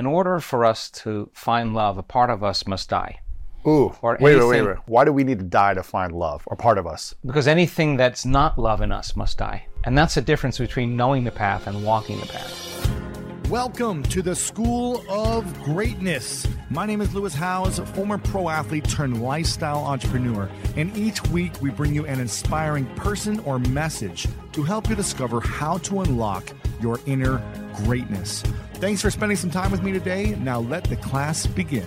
In order for us to find love, a part of us must die. Ooh. Or wait, wait, wait, wait. Why do we need to die to find love or part of us? Because anything that's not love in us must die. And that's the difference between knowing the path and walking the path. Welcome to the School of Greatness. My name is Lewis Howes, former pro athlete turned lifestyle entrepreneur, and each week we bring you an inspiring person or message to help you discover how to unlock your inner greatness. Thanks for spending some time with me today. Now let the class begin.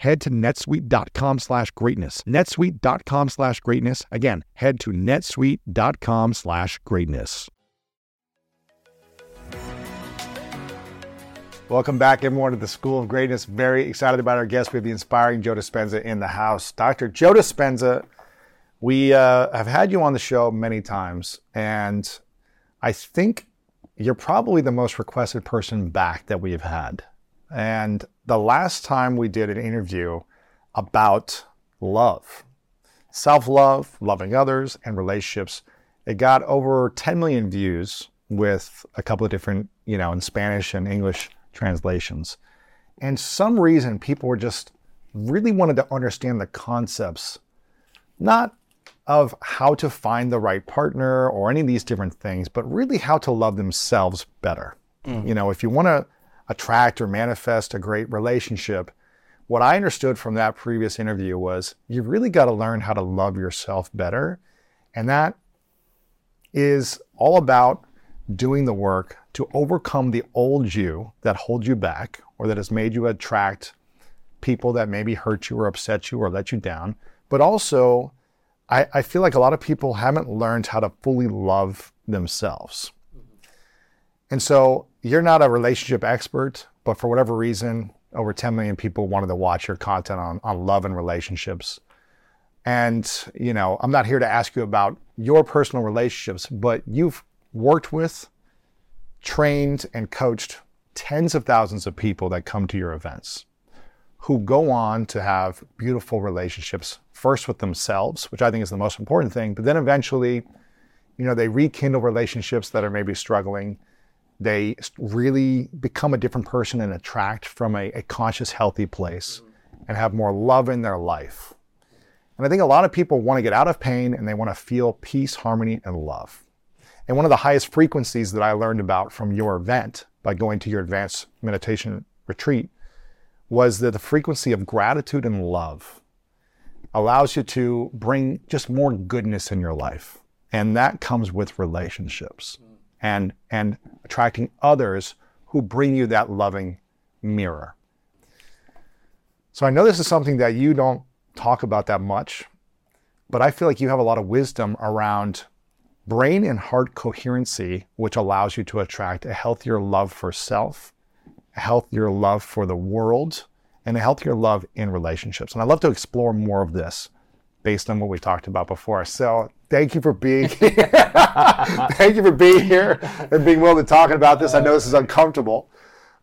Head to netsuite.com slash greatness. netsuite.com slash greatness. Again, head to netsuite.com slash greatness. Welcome back, everyone, to the School of Greatness. Very excited about our guest. We have the inspiring Joe Dispenza in the house. Dr. Joe Dispenza, we uh, have had you on the show many times, and I think you're probably the most requested person back that we've had. And the last time we did an interview about love, self love, loving others, and relationships, it got over 10 million views with a couple of different, you know, in Spanish and English translations. And some reason people were just really wanted to understand the concepts, not of how to find the right partner or any of these different things, but really how to love themselves better. Mm. You know, if you want to attract or manifest a great relationship, what I understood from that previous interview was you've really got to learn how to love yourself better. And that is all about doing the work to overcome the old you that holds you back or that has made you attract people that maybe hurt you or upset you or let you down. But also, I, I feel like a lot of people haven't learned how to fully love themselves. And so you're not a relationship expert, but for whatever reason, over 10 million people wanted to watch your content on, on love and relationships. And, you know, I'm not here to ask you about your personal relationships, but you've worked with, trained, and coached tens of thousands of people that come to your events who go on to have beautiful relationships, first with themselves, which I think is the most important thing, but then eventually, you know, they rekindle relationships that are maybe struggling. They really become a different person and attract from a, a conscious, healthy place mm-hmm. and have more love in their life. And I think a lot of people want to get out of pain and they want to feel peace, harmony, and love. And one of the highest frequencies that I learned about from your event by going to your advanced meditation retreat was that the frequency of gratitude and love allows you to bring just more goodness in your life. And that comes with relationships mm-hmm. And, and attracting others who bring you that loving mirror. So I know this is something that you don't talk about that much, but I feel like you have a lot of wisdom around brain and heart coherency, which allows you to attract a healthier love for self, a healthier love for the world, and a healthier love in relationships. And I'd love to explore more of this based on what we talked about before. So thank you for being here. thank you for being here and being willing to talk about this. I know this is uncomfortable.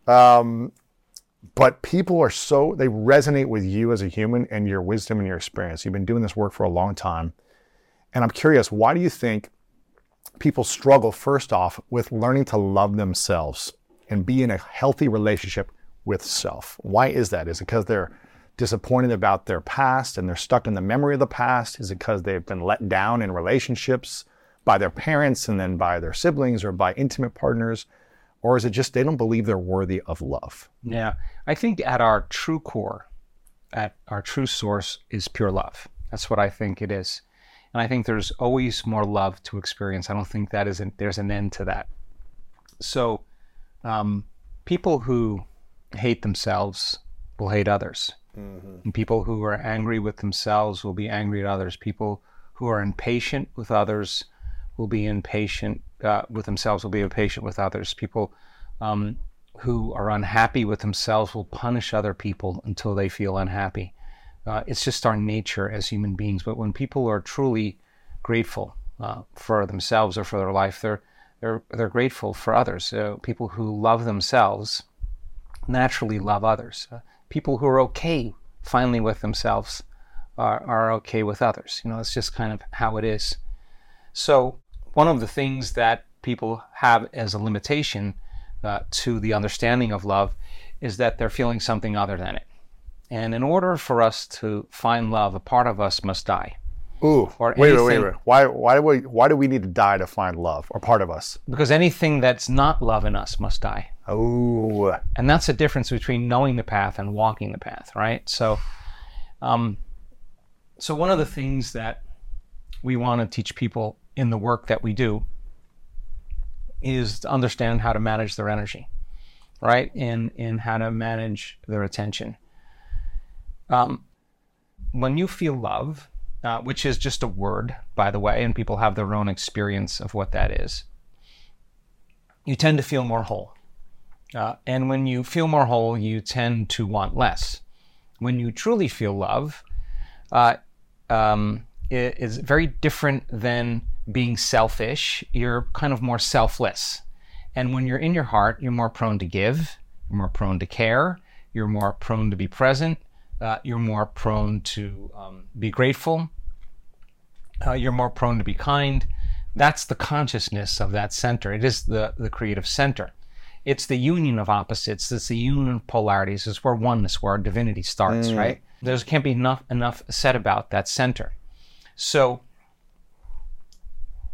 Um, but people are so they resonate with you as a human and your wisdom and your experience. You've been doing this work for a long time. And I'm curious, why do you think people struggle first off with learning to love themselves and be in a healthy relationship with self? Why is that? Is it because they're disappointed about their past and they're stuck in the memory of the past? Is it because they've been let down in relationships by their parents and then by their siblings or by intimate partners? Or is it just they don't believe they're worthy of love? Yeah. I think at our true core, at our true source is pure love. That's what I think it is. And I think there's always more love to experience. I don't think that is an, there's an end to that. So, um, people who hate themselves will hate others. Mm-hmm. People who are angry with themselves will be angry at others. People who are impatient with others will be impatient uh, with themselves, will be impatient with others. People um, who are unhappy with themselves will punish other people until they feel unhappy. Uh, it's just our nature as human beings. But when people are truly grateful uh, for themselves or for their life, they're they're they're grateful for others. So people who love themselves naturally love others. People who are okay finally with themselves are, are okay with others. You know, it's just kind of how it is. So one of the things that people have as a limitation uh, to the understanding of love is that they're feeling something other than it. And in order for us to find love, a part of us must die. Ooh, or wait, anything, wait, wait, wait. Why, why, do we, why do we need to die to find love, or part of us? Because anything that's not love in us must die. Oh. And that's the difference between knowing the path and walking the path, right? So, um, so one of the things that we want to teach people in the work that we do is to understand how to manage their energy, right? And, and how to manage their attention. Um, when you feel love, uh, which is just a word, by the way, and people have their own experience of what that is, you tend to feel more whole. Uh, and when you feel more whole, you tend to want less. When you truly feel love, uh, um, it is very different than being selfish, you're kind of more selfless. And when you're in your heart, you're more prone to give, you're more prone to care, you're more prone to be present, uh, you're more prone to um, be grateful, uh, you're more prone to be kind. That's the consciousness of that center. It is the, the creative center. It's the union of opposites. It's the union of polarities. It's where oneness, where our divinity starts, mm. right? There can't be enough enough said about that center. So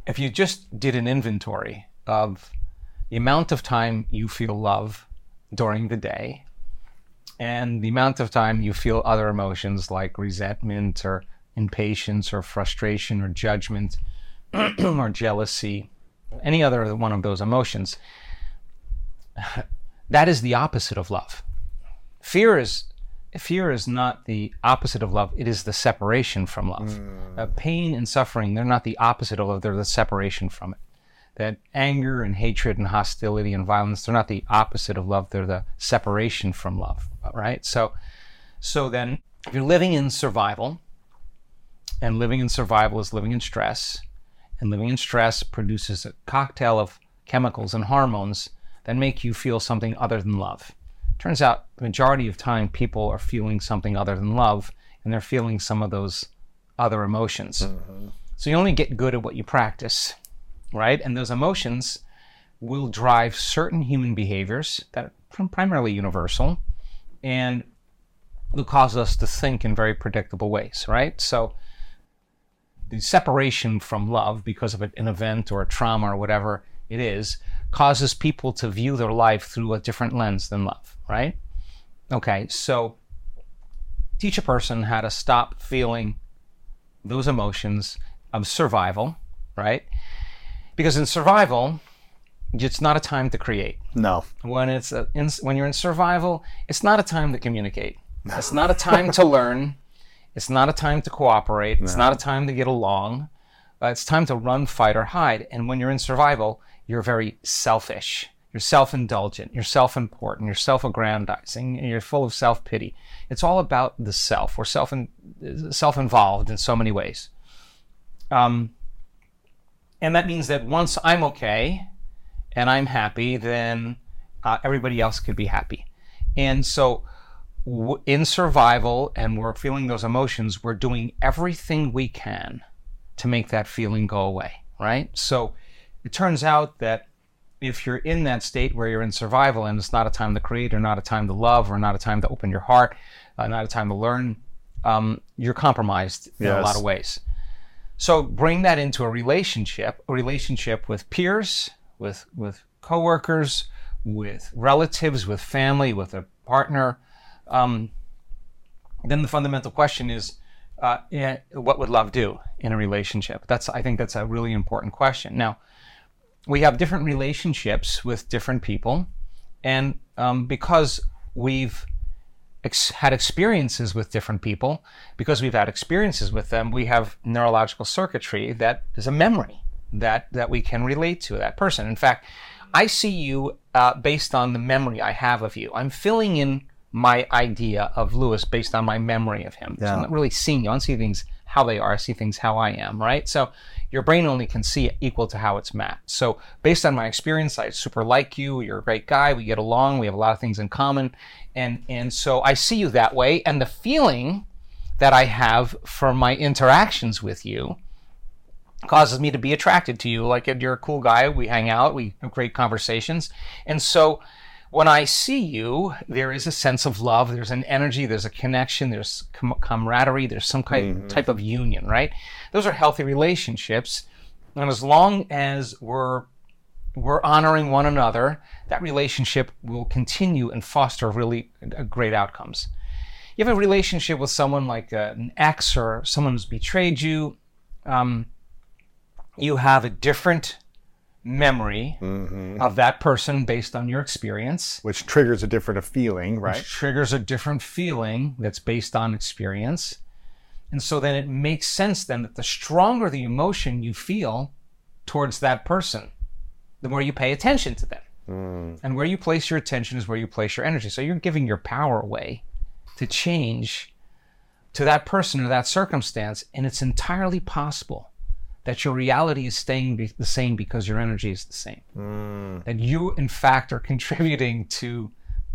if you just did an inventory of the amount of time you feel love during the day and the amount of time you feel other emotions like resentment or impatience or frustration or judgment or jealousy, any other one of those emotions, that is the opposite of love. Fear is fear is not the opposite of love, it is the separation from love. Mm. Uh, pain and suffering, they're not the opposite of love, they're the separation from it. That anger and hatred and hostility and violence, they're not the opposite of love, they're the separation from love, right? So, so then, if you're living in survival, and living in survival is living in stress, and living in stress produces a cocktail of chemicals and hormones that make you feel something other than love turns out the majority of time people are feeling something other than love and they're feeling some of those other emotions. Mm-hmm. So you only get good at what you practice, right? And those emotions will drive certain human behaviors that are primarily universal and will cause us to think in very predictable ways, right? So the separation from love because of an event or a trauma or whatever it is causes people to view their life through a different lens than love, right? Okay, so teach a person how to stop feeling those emotions of survival, right? Because in survival, it's not a time to create. No. When it's a, in, when you're in survival, it's not a time to communicate. No. It's not a time to learn. It's not a time to cooperate. No. It's not a time to get along. uh, it's time to run, fight, or hide. And when you're in survival, you're very selfish. You're self indulgent. You're self important. You're self aggrandizing. You're full of self pity. It's all about the self. We're self self involved in so many ways. Um, and that means that once I'm okay and I'm happy, then uh, everybody else could be happy. And so, w- in survival, and we're feeling those emotions, we're doing everything we can to make that feeling go away, right? So, it turns out that if you're in that state where you're in survival and it's not a time to create or not a time to love or not a time to open your heart, uh, not a time to learn, um, you're compromised in a lot of ways. So bring that into a relationship, a relationship with peers, with with coworkers, with relatives, with family, with a partner. Um, then the fundamental question is, uh, yeah, what would love do in a relationship? That's I think that's a really important question. Now, we have different relationships with different people, and um, because we've ex- had experiences with different people, because we've had experiences with them, we have neurological circuitry that is a memory that that we can relate to that person. In fact, I see you uh, based on the memory I have of you. I'm filling in my idea of Lewis based on my memory of him. So I'm not really seeing you. I don't see things how they are. I see things how I am, right? So your brain only can see it equal to how it's mapped. So based on my experience, I super like you. You're a great guy. We get along. We have a lot of things in common. And, and so I see you that way. And the feeling that I have for my interactions with you causes me to be attracted to you. Like you're a cool guy. We hang out. We have great conversations. And so when I see you, there is a sense of love. There's an energy. There's a connection. There's com- camaraderie. There's some kind mm-hmm. type of union, right? Those are healthy relationships. And as long as we're we're honoring one another, that relationship will continue and foster really great outcomes. You have a relationship with someone like uh, an ex or someone who's betrayed you. Um, you have a different memory of that person based on your experience Which triggers a different feeling, right? which triggers a different feeling that's based on experience. And so then it makes sense then that the stronger the emotion you feel towards that person, the more you pay attention to them. Mm. And where you place your attention is where you place your energy. So you're giving your power away to change to that person or that circumstance. And it's entirely possible that your reality is staying be- the same because your energy is the same. Mm. That you, in fact, are contributing to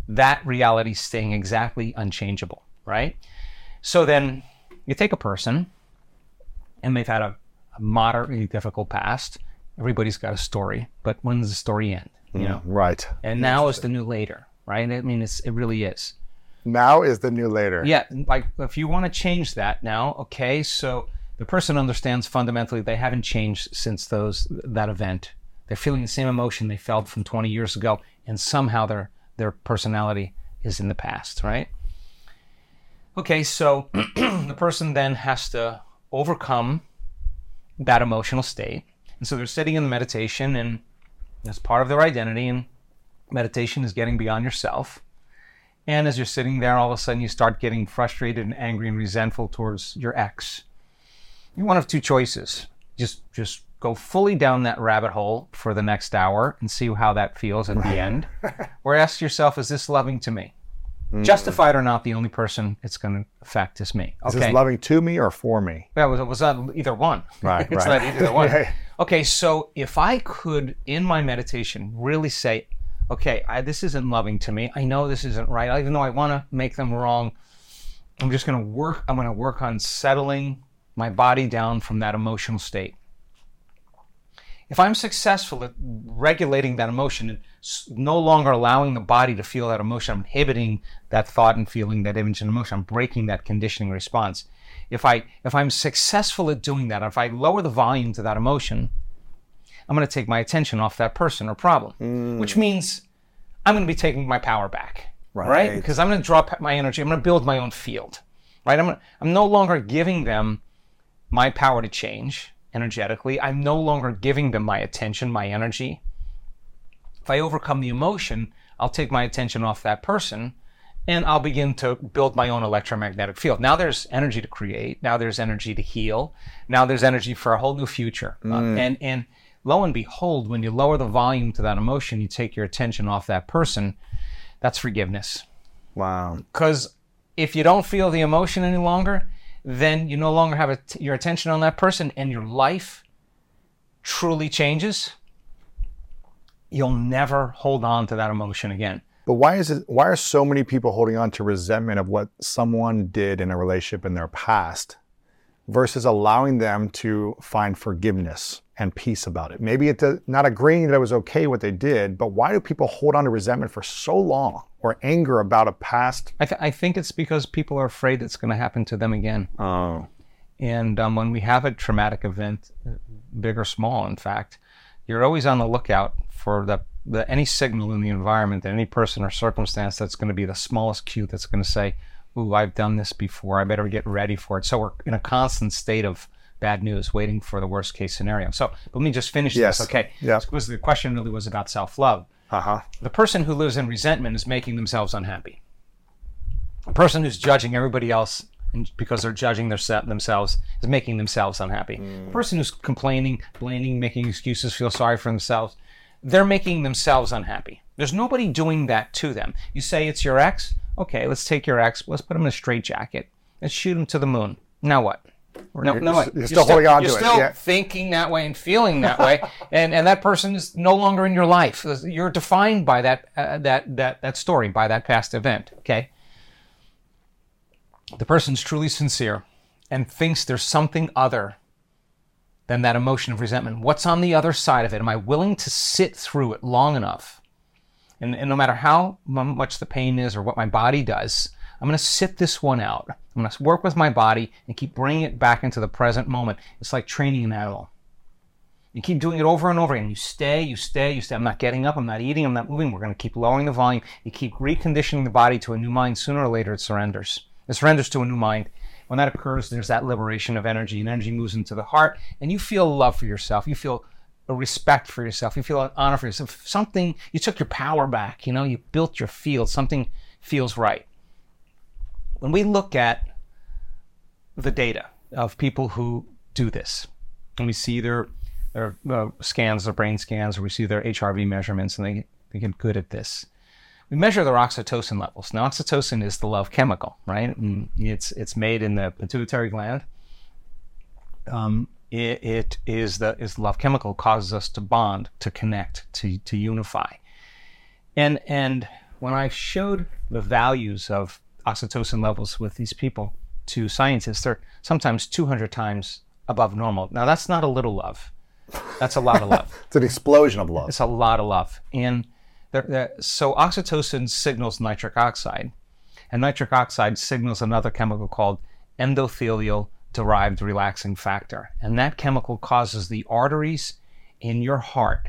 that reality staying exactly unchangeable, right? So then you take a person and they've had a, a moderately difficult past. Everybody's got a story, but when does the story end? You mm, know, Right. and now is the new later, right? I mean, it's, it really is. Now is the new later. Yeah, like if you want to change that now, okay, so the person understands fundamentally they haven't changed since those that event. They're feeling the same emotion they felt from 20 years ago, and somehow their their personality is in the past, right? Okay, so the person then has to overcome that emotional state. And so they're sitting in the meditation and that's part of their identity and meditation is getting beyond yourself. And as you're sitting there, all of a sudden you start getting frustrated and angry and resentful towards your ex. You're one of two choices. Just just go fully down that rabbit hole for the next hour and see how that feels at the end. Or ask yourself, is this loving to me? Mm-hmm. Justified or not, the only person it's going to affect is me. Is this loving to me or for me? Yeah, it was, uh, was not either one. Right, it's right. not either one. Yeah. Okay, so if I could, in my meditation, really say, okay, I, this isn't loving to me. I know this isn't right. Even though I want to make them wrong, I'm just going to work. I'm going to work on settling my body down from that emotional state. If I'm successful at regulating that emotion and no longer allowing the body to feel that emotion, I'm inhibiting that thought and feeling, that image and emotion. I'm breaking that conditioning response. If I if I'm successful at doing that, if I lower the volume to that emotion, I'm going to take my attention off that person or problem, mm. which means I'm going to be taking my power back, right? Right. Because I'm going to drop my energy. I'm going to build my own field, right? I'm gonna, I'm no longer giving them my power to change energetically. I'm no longer giving them my attention, my energy. If I overcome the emotion, I'll take my attention off that person and I'll begin to build my own electromagnetic field. Now there's energy to create. Now there's energy to heal. Now there's energy for a whole new future. Uh, and and lo and behold, when you lower the volume to that emotion, you take your attention off that person. That's forgiveness. Wow. Because if you don't feel the emotion any longer, then you no longer have your attention on that person, and your life truly changes. You'll never hold on to that emotion again. But why is it? Why are so many people holding on to resentment of what someone did in a relationship in their past, versus allowing them to find forgiveness and peace about it? Maybe it's not agreeing that it was okay what they did, but why do people hold on to resentment for so long or anger about a past? I, th- I think it's because people are afraid it's going to happen to them again. Oh, And um, when we have a traumatic event, uh, big or small, in fact, you're always on the lookout for the, the any signal in the environment, any person or circumstance that's going to be the smallest cue that's going to say, "Ooh, I've done this before. I better get ready for it." So we're in a constant state of bad news, waiting for the worst case scenario. So let me just finish Yes. this, okay? Yeah. Because the question really was about self-love. uh huh. The person who lives in resentment is making themselves unhappy. A person who's judging everybody else because they're judging their se- themselves is making themselves unhappy. The person who's complaining, blaming, making excuses, feel sorry for themselves, they're making themselves unhappy. There's nobody doing that to them. You say it's your ex? Okay, let's take your ex, let's put him in a straitjacket. Let's shoot him to the moon. Now what? No, You're- no, you're wait. you're still holding on you're still yeah. thinking that way and feeling that way, and and that person is no longer in your life. You're defined by that uh, that that that story, by that past event. Okay. The person's truly sincere and thinks there's something other than that emotion of resentment. What's on the other side of it? Am I willing to sit through it long enough? And, and no matter how much the pain is or what my body does, I'm going to sit this one out. I'm going to work with my body and keep bringing it back into the present moment. It's like training an animal. You keep doing it over and over again. You stay, you stay, you stay. I'm not getting up, I'm not eating, I'm not moving. We're going to keep lowering the volume. You keep reconditioning the body to a new mind. Sooner or later, it surrenders. It surrenders to a new mind. When that occurs, there's that liberation of energy, and energy moves into the heart, and you feel love for yourself. You feel a respect for yourself. You feel an honor for yourself. Something, you took your power back. You know, you built your field. Something feels right. When we look at the data of people who do this, and we see their their uh, scans, their brain scans, or we see their HRV measurements, and they, they get good at this. We measure their oxytocin levels. Now, oxytocin is the love chemical, right? And it's it's made in the pituitary gland. Um, it, it is the is the love chemical causes us to bond, to connect, to to unify. And and when I showed the values of oxytocin levels with these people to scientists, they're sometimes 200 times above normal. Now that's not a little love. That's a lot of love. It's an explosion of love. It's a lot of love. And there, there, so oxytocin signals nitric oxide, and nitric oxide signals another chemical called endothelial derived relaxing factor. And that chemical causes the arteries in your heart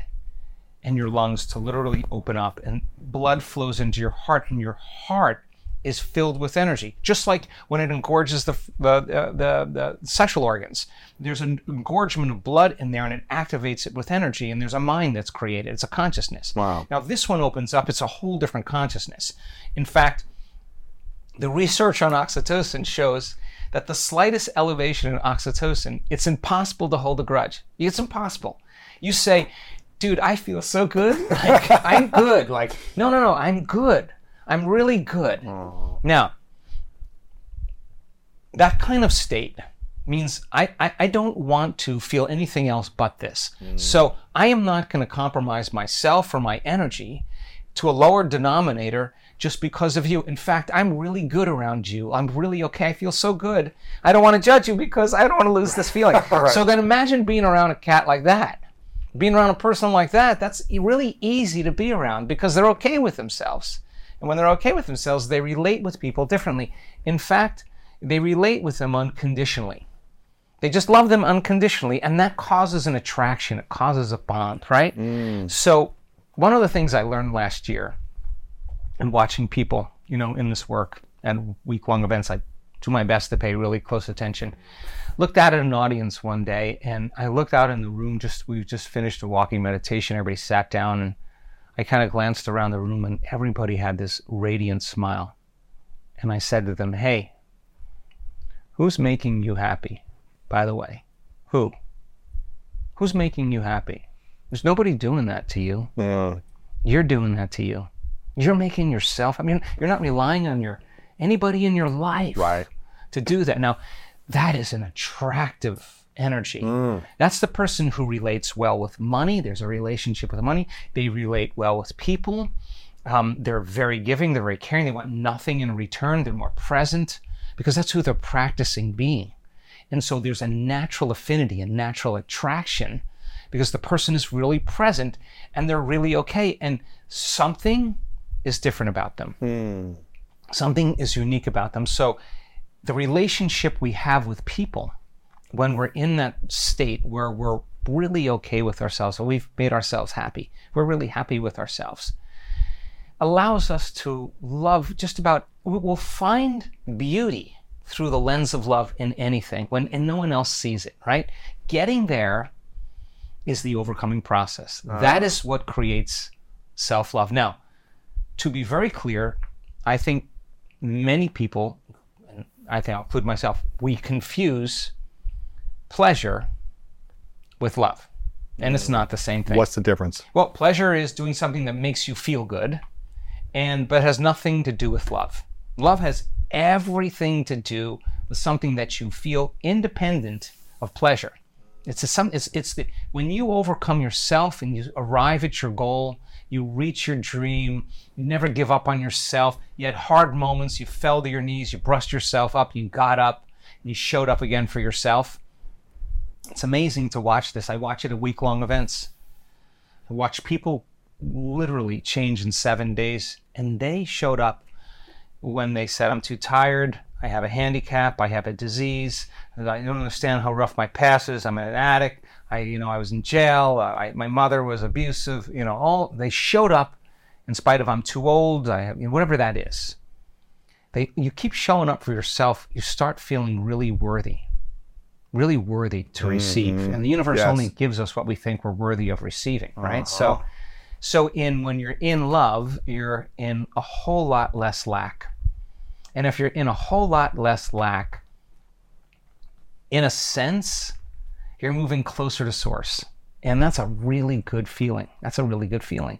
and your lungs to literally open up, and blood flows into your heart, and your heart is filled with energy, just like when it engorges the the, uh, the, the sexual organs. There's an engorgement of blood in there, and it activates it with energy, and there's a mind that's created. It's a consciousness. Wow. Now this one opens up; it's a whole different consciousness. In fact, the research on oxytocin shows that the slightest elevation in oxytocin, it's impossible to hold a grudge. It's impossible. You say, dude, I feel so good. Like, I'm good. Like, no, no, no, I'm good. I'm really good. Now, that kind of state means I, I, I don't want to feel anything else but this. Hmm. So I am not going to compromise myself or my energy to a lower denominator just because of you. In fact, I'm really good around you. I'm really okay. I feel so good. I don't want to judge you because I don't want to lose this feeling. So then imagine being around a cat like that. Being around a person like that, that's really easy to be around because they're okay with themselves. And when they're okay with themselves, they relate with people differently. In fact, they relate with them unconditionally. They just love them unconditionally, and that causes an attraction. It causes a bond, right? Mm. So, one of the things I learned last year in watching people, you know, in this work and week long events, I do my best to pay really close attention. Looked out at an audience one day, and I looked out in the room. Just we just finished a walking meditation. Everybody sat down, and I kind of glanced around the room, and everybody had this radiant smile. and I said to them, Hey, who's making you happy, by the way? Who? Who's making you happy? There's nobody doing that to you. Yeah. You're doing that to you. You're making yourself, I mean, you're not relying on your anybody in your life Right. to do that. Now, that is an attractive energy. That's the person who relates well with money. There's a relationship with money. They relate well with people. Um, they're very giving. They're very caring. They want nothing in return. They're more present because that's who they're practicing being. And so there's a natural affinity, a natural attraction because the person is really present and they're really okay. And something is different about them. Something is unique about them. So the relationship we have with people when we're in that state where we're really okay with ourselves, or we've made ourselves happy, we're really happy with ourselves, allows us to love just about, we- we'll find beauty through the lens of love in anything when and no one else sees it, right? Getting there is the overcoming process. Uh-huh. That is what creates self love. Now, to be very clear, I think many people, and I think I'll include myself, we confuse pleasure with love. And it's not the same thing. What's the difference? Well, pleasure is doing something that makes you feel good, and but has nothing to do with love. Love has everything to do with something that you feel independent of pleasure. It's a, some it's it's the when you overcome yourself and you arrive at your goal, you reach your dream, you never give up on yourself. You had hard moments, you fell to your knees, you brushed yourself up, you got up, and you showed up again for yourself. It's amazing to watch this. I watch it at week long events. I watch people literally change in seven days, and they showed up when they said, I'm too tired, I have a handicap, I have a disease, I don't understand how rough my past is, I'm an addict, I, you know, I was in jail, I, my mother was abusive, you know, all, they showed up in spite of I'm too old, I have, you know, whatever that is. They, you keep showing up for yourself, you start feeling really worthy, really worthy to receive. Mm-hmm. And the universe Yes. only gives us what we think we're worthy of receiving, right? Uh-huh. So, so in when you're in love, you're in a whole lot less lack. And if you're in a whole lot less lack, in a sense, you're moving closer to source. And that's a really good feeling. That's a really good feeling.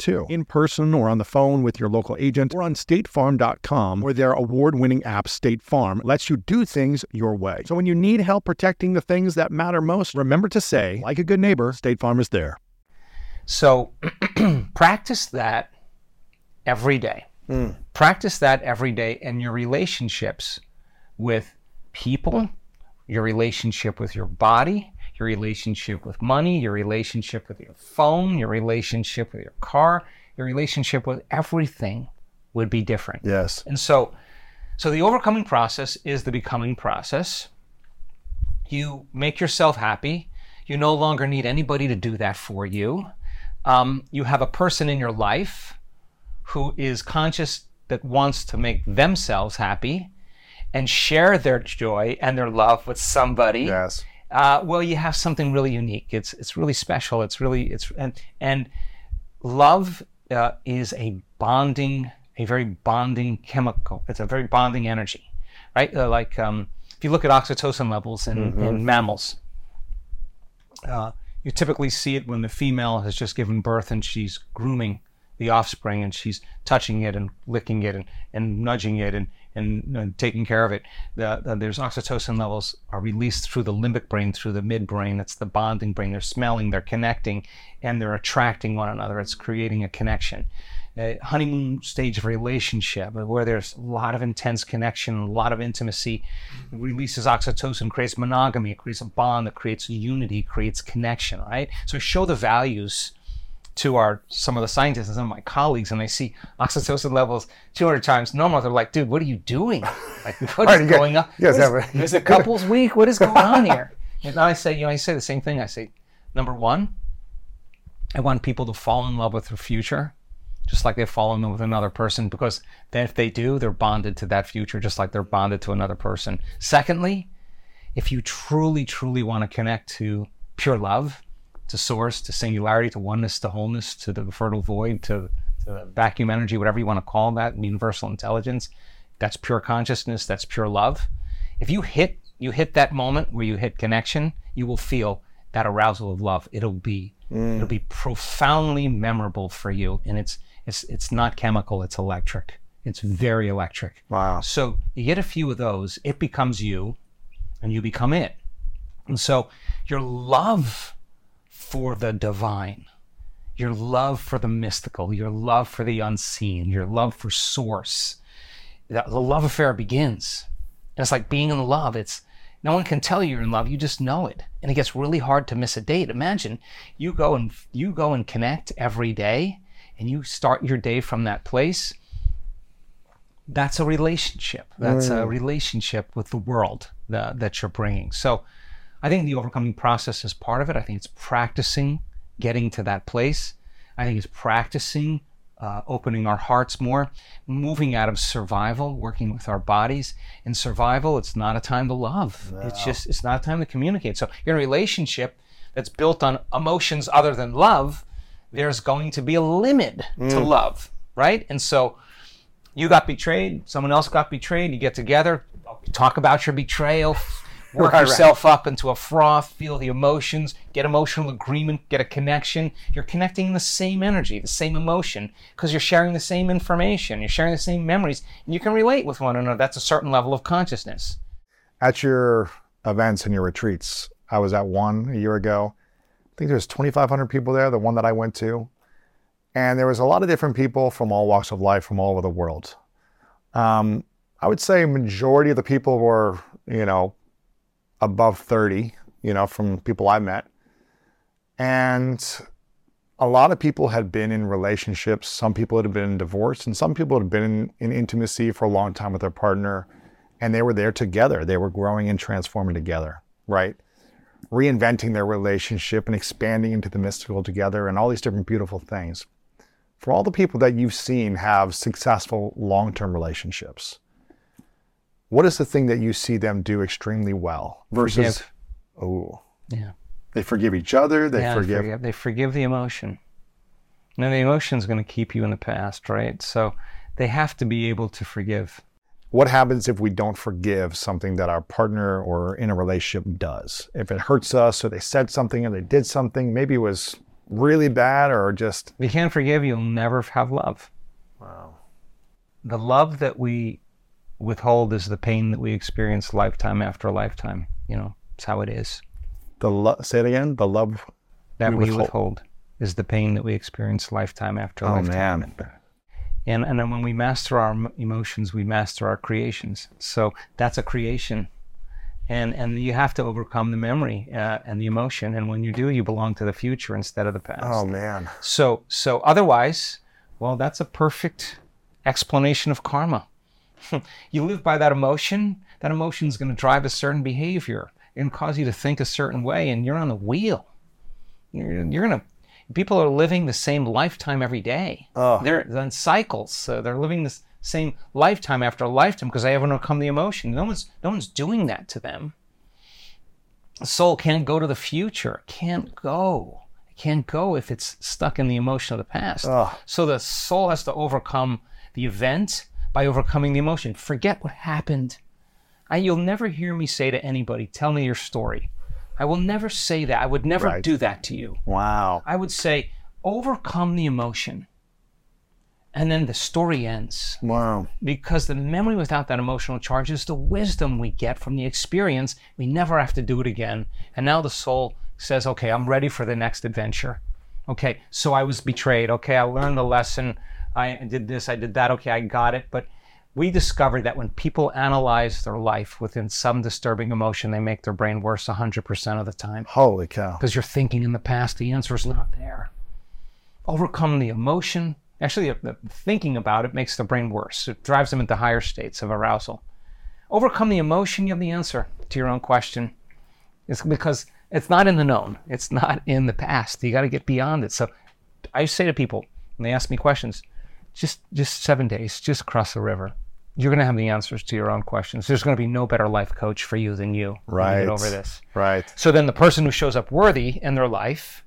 too. In person or on the phone with your local agent or on statefarm.com where their award-winning app State Farm lets you do things your way. So when you need help protecting the things that matter most, remember to say, like a good neighbor, State Farm is there. So practice that every day. Mm. Practice that every day in your relationships with people, your relationship with your body, your relationship with money, your relationship with your phone, your relationship with your car, your relationship with everything would be different. Yes. And so, so the overcoming process is the becoming process. You make yourself happy. You no longer need anybody to do that for you. Um, you have a person in your life who is conscious that wants to make themselves happy and share their joy and their love with somebody. Yes. Uh, well, you have something really unique. It's it's really special. It's really it's and and love uh, is a bonding, a very bonding chemical. It's a very bonding energy, right? Uh, like um, if you look at oxytocin levels in, in mammals, uh, you typically see it when the female has just given birth and she's grooming the offspring and she's touching it and licking it and, and nudging it and, and uh, taking care of it. The, the- there's oxytocin levels are released through the limbic brain, through the midbrain. That's the bonding brain. They're smelling, they're connecting, and they're attracting one another. It's creating a connection. A honeymoon stage of relationship where there's a lot of intense connection, a lot of intimacy, releases oxytocin, creates monogamy, it creates a bond that creates unity, creates connection, right? So show the values to our some of the scientists and some of my colleagues, and they see oxytocin levels 200 times normal. They're like, "Dude, what are you doing? Like, what Right, is you going on? you guys What is- a- is it couples week? What is going on here?" And I say, you know, I say the same thing. I say, number one, I want people to fall in love with their future, just like they fall in love with another person, because then if they do, they're bonded to that future, just like they're bonded to another person. Secondly, if you truly, truly want to connect to pure love, to source, to singularity, to oneness, to wholeness, to the fertile void, to, to vacuum energy, whatever you want to call that, universal intelligence, that's pure consciousness, that's pure love. If you hit you hit that moment where you hit connection, you will feel that arousal of love. It'll be mm. it'll be profoundly memorable for you, and it's it's it's not chemical, it's electric. It's very electric. Wow. So you get a few of those, it becomes you, and you become it. And so your love for the divine, your love for the mystical, your love for the unseen, your love for source, the, love affair begins. And it's like being in love. It's no one can tell you you're in love. You just know it. And it gets really hard to miss a date. Imagine you go and you go and connect every day and you start your day from that place that's a relationship. That's a relationship with the world that, that you're bringing. So I think the overcoming process is part of it. I think it's practicing getting to that place. I think it's practicing uh, opening our hearts more, moving out of survival, working with our bodies. In survival, it's not a time to love. It's just, it's not a time to communicate. So in a relationship that's built on emotions other than love. There's going to be a limit to love, right? And so you got betrayed, someone else got betrayed, you get together, talk about your betrayal, work Right, right. yourself up into a froth, feel the emotions, get emotional agreement, get a connection. You're connecting the same energy, the same emotion, because you're sharing the same information, you're sharing the same memories, and you can relate with one another. That's a certain level of consciousness. At your events and your retreats, I was at one a year ago. I think there's 2,500 people there, the one that I went to. And there was a lot of different people from all walks of life from all over the world. Um, I would say majority of the people were, you know, above 30, you know, from people I met. And a lot of people had been in relationships. Some people had been divorced, and some people had been in, in intimacy for a long time with their partner. And they were there together. They were growing and transforming together, right? Reinventing their relationship and expanding into the mystical together and all these different beautiful things. For all the people that you've seen have successful long term relationships, what is the thing that you see them do extremely well versus, Forgive. oh, Yeah. they forgive each other, they yeah, forgive. forgive. They forgive the emotion. Now the emotion's going to keep you in the past, right? So they have to be able to forgive. What happens if we don't forgive something that our partner or in a relationship does? If it hurts us or they said something or they did something, maybe it was really bad or just, If you can't forgive, you'll never have love. wow. The love that we withhold is the pain that we experience lifetime after lifetime. You know, it's how it is. The lo- say it again, the love That We we, withhold. withhold. is the pain that we experience lifetime after Oh lifetime. man. And and then when we master our emotions, we master our creations. So that's a creation, and and you have to overcome the memory uh, and the emotion. And when you do, you belong to the future instead of the past. Oh man. So so otherwise, well, that's a perfect explanation of karma. you live by that emotion. That emotion is going to drive a certain behavior and cause you to think a certain way, and you're on the wheel. You're, you're gonna. People are living the same lifetime every day. Oh. They're in cycles. So they're living this same lifetime after lifetime because they haven't overcome the emotion. No one's no one's doing that to them. The soul can't go to the future. It can't go. It can't go if it's stuck in the emotion of the past. So the soul has to overcome the event by overcoming the emotion. Forget what happened. I, you'll never hear me say to anybody, "Tell me your story." I will never say that. I would never Right. do that to you. Wow. I would say, overcome the emotion, and then the story ends Wow. because the memory without that emotional charge is the wisdom we get from the experience. We never have to do it again. And now the soul says, okay, I'm ready for the next adventure. Okay, so I was betrayed. Okay, I learned the lesson. I did this, I did that. Okay, I got it. But we discovered that when people analyze their life within some disturbing emotion, they make their brain worse 100% of the time Holy cow. because you're thinking in the past, the answer is not there. Overcome the emotion. Actually, the thinking about it makes the brain worse. It drives them into higher states of arousal. Overcome the emotion, you have the answer to your own question. It's because it's not in the known, it's not in the past. You got to get beyond it. So I say to people, when they ask me questions, just just seven days, just cross the river. You're going to have the answers to your own questions. There's going to be no better life coach for you than you. Right. Get over this. Right. So then the person who shows up worthy in their life,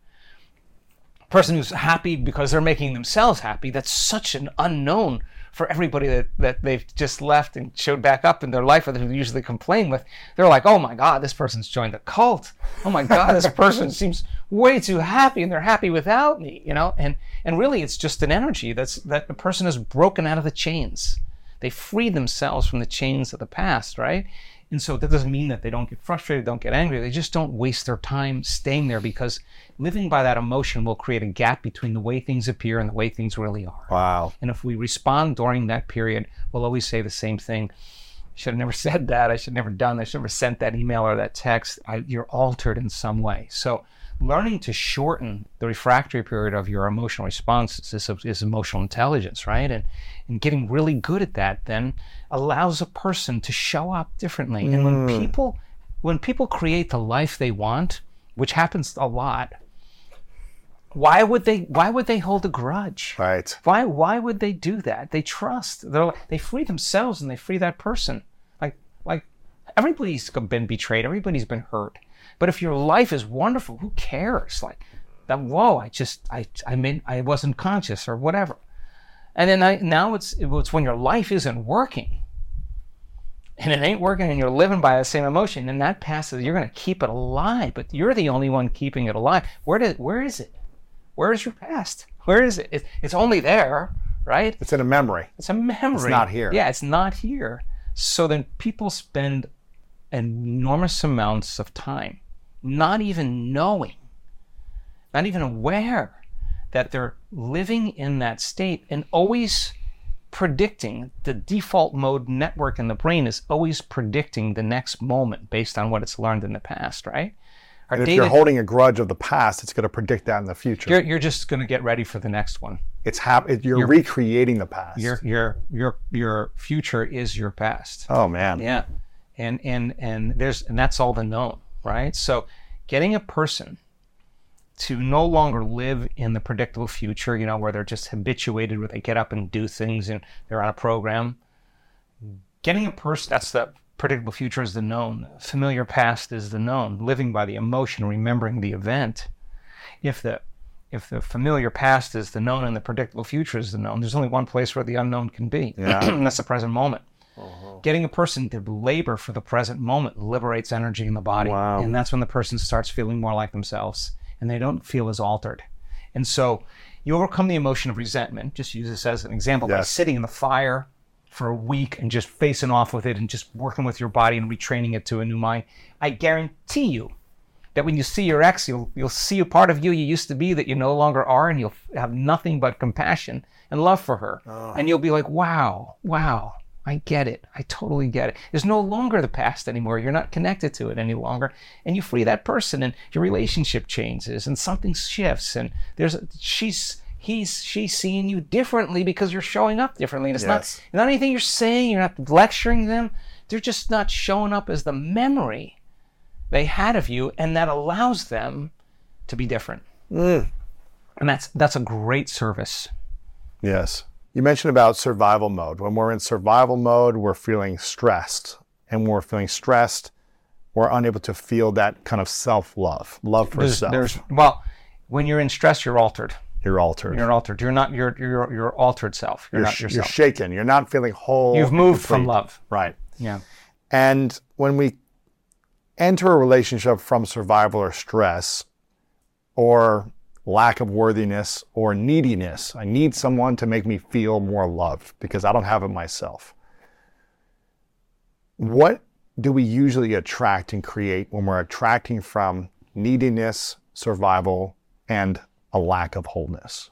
person who's happy because they're making themselves happy, that's such an unknown for everybody that, that they've just left and showed back up in their life or that they usually complain with. They're like, oh my God, this person's joined a cult. Oh my God, this person seems way too happy and they're happy without me, you know? And and really it's just an energy that's that the person has broken out of the chains. They freed themselves from the chains of the past, right? And so that doesn't mean that they don't get frustrated, don't get angry. They just don't waste their time staying there because living by that emotion will create a gap between the way things appear and the way things really are. Wow. And if we respond during that period, we'll always say the same thing. I should have never said that. I should have never done that. I should have never sent that email or that text. I, you're altered in some way. So learning to shorten the refractory period of your emotional responses is, is emotional intelligence, right? And, and getting really good at that then allows a person to show up differently. And when mm. people when people create the life they want, which happens a lot, why would they why would they hold a grudge? Right. Why why would they do that? They trust. They're like, they free themselves and they free that person. Like like everybody's been betrayed. Everybody's been hurt. But if your life is wonderful, who cares? Like that. Whoa! I just I I mean I wasn't conscious or whatever. And then I now it's it's when your life isn't working. And it ain't working, and you're living by the same emotion, and that passes. You're going to keep it alive, but you're the only one keeping it alive. Where did? Where is it? Where is your past? Where is it? it it's only there, right? It's in a memory. It's a memory. It's not here. Yeah, it's not here. So then people spend enormous amounts of time not even knowing, not even aware that they're living in that state and always predicting the default mode network in the brain is always predicting the next moment based on what it's learned in the past, right? Our And if data- you're holding a grudge of the past, it's going to predict that in the future. you're, you're just going to get ready for the next one. it's hap- it, you're, recreating the past. Your your your your future is your past. oh man. Yeah, and and and there's and that's all the known, right? So, getting a person to no longer live in the predictable future, you know, where they're just habituated, where they get up and do things and they're on a program. Getting a person that's the predictable future is the known, familiar past is the known. Living by the emotion, remembering the event. If the if the familiar past is the known and the predictable future is the known, there's only one place where the unknown can be. Yeah. and that's the present moment. Uh-huh. Getting a person to labor for the present moment liberates energy in the body. Wow. And that's when the person starts feeling more like themselves and they don't feel as altered. And so you overcome the emotion of resentment. Just use this as an example by sitting in the fire for a week and just facing off with it and just working with your body and retraining it to a new mind. I guarantee you that when you see your ex, you'll you'll see a part of you you used to be that you no longer are, and you'll have nothing but compassion and love for her, oh. and you'll be like, wow, wow. I get it. I totally get it. It's no longer the past anymore. You're not connected to it any longer. And you free that person and your relationship changes and something shifts and there's she's he's she's seeing you differently because you're showing up differently. And it's Yes. not not anything you're saying, you're not lecturing them. They're just not showing up as the memory they had of you and that allows them to be different. Mm. And that's that's a great service. Yes. You mentioned about survival mode. When we're in survival mode, we're feeling stressed. And when we're feeling stressed, we're unable to feel that kind of self love, love for There's, self. there's well, when you're in stress, you're altered. you're altered. You're altered. You're not your your your altered self. You're, You're, not yourself. you're shaken. You're not feeling whole. You've moved from love. Right. Yeah. And when we enter a relationship from survival or stress or lack of worthiness or neediness, I need someone to make me feel more loved because I don't have it myself. What do we usually attract and create when we're attracting from neediness, survival, and a lack of wholeness?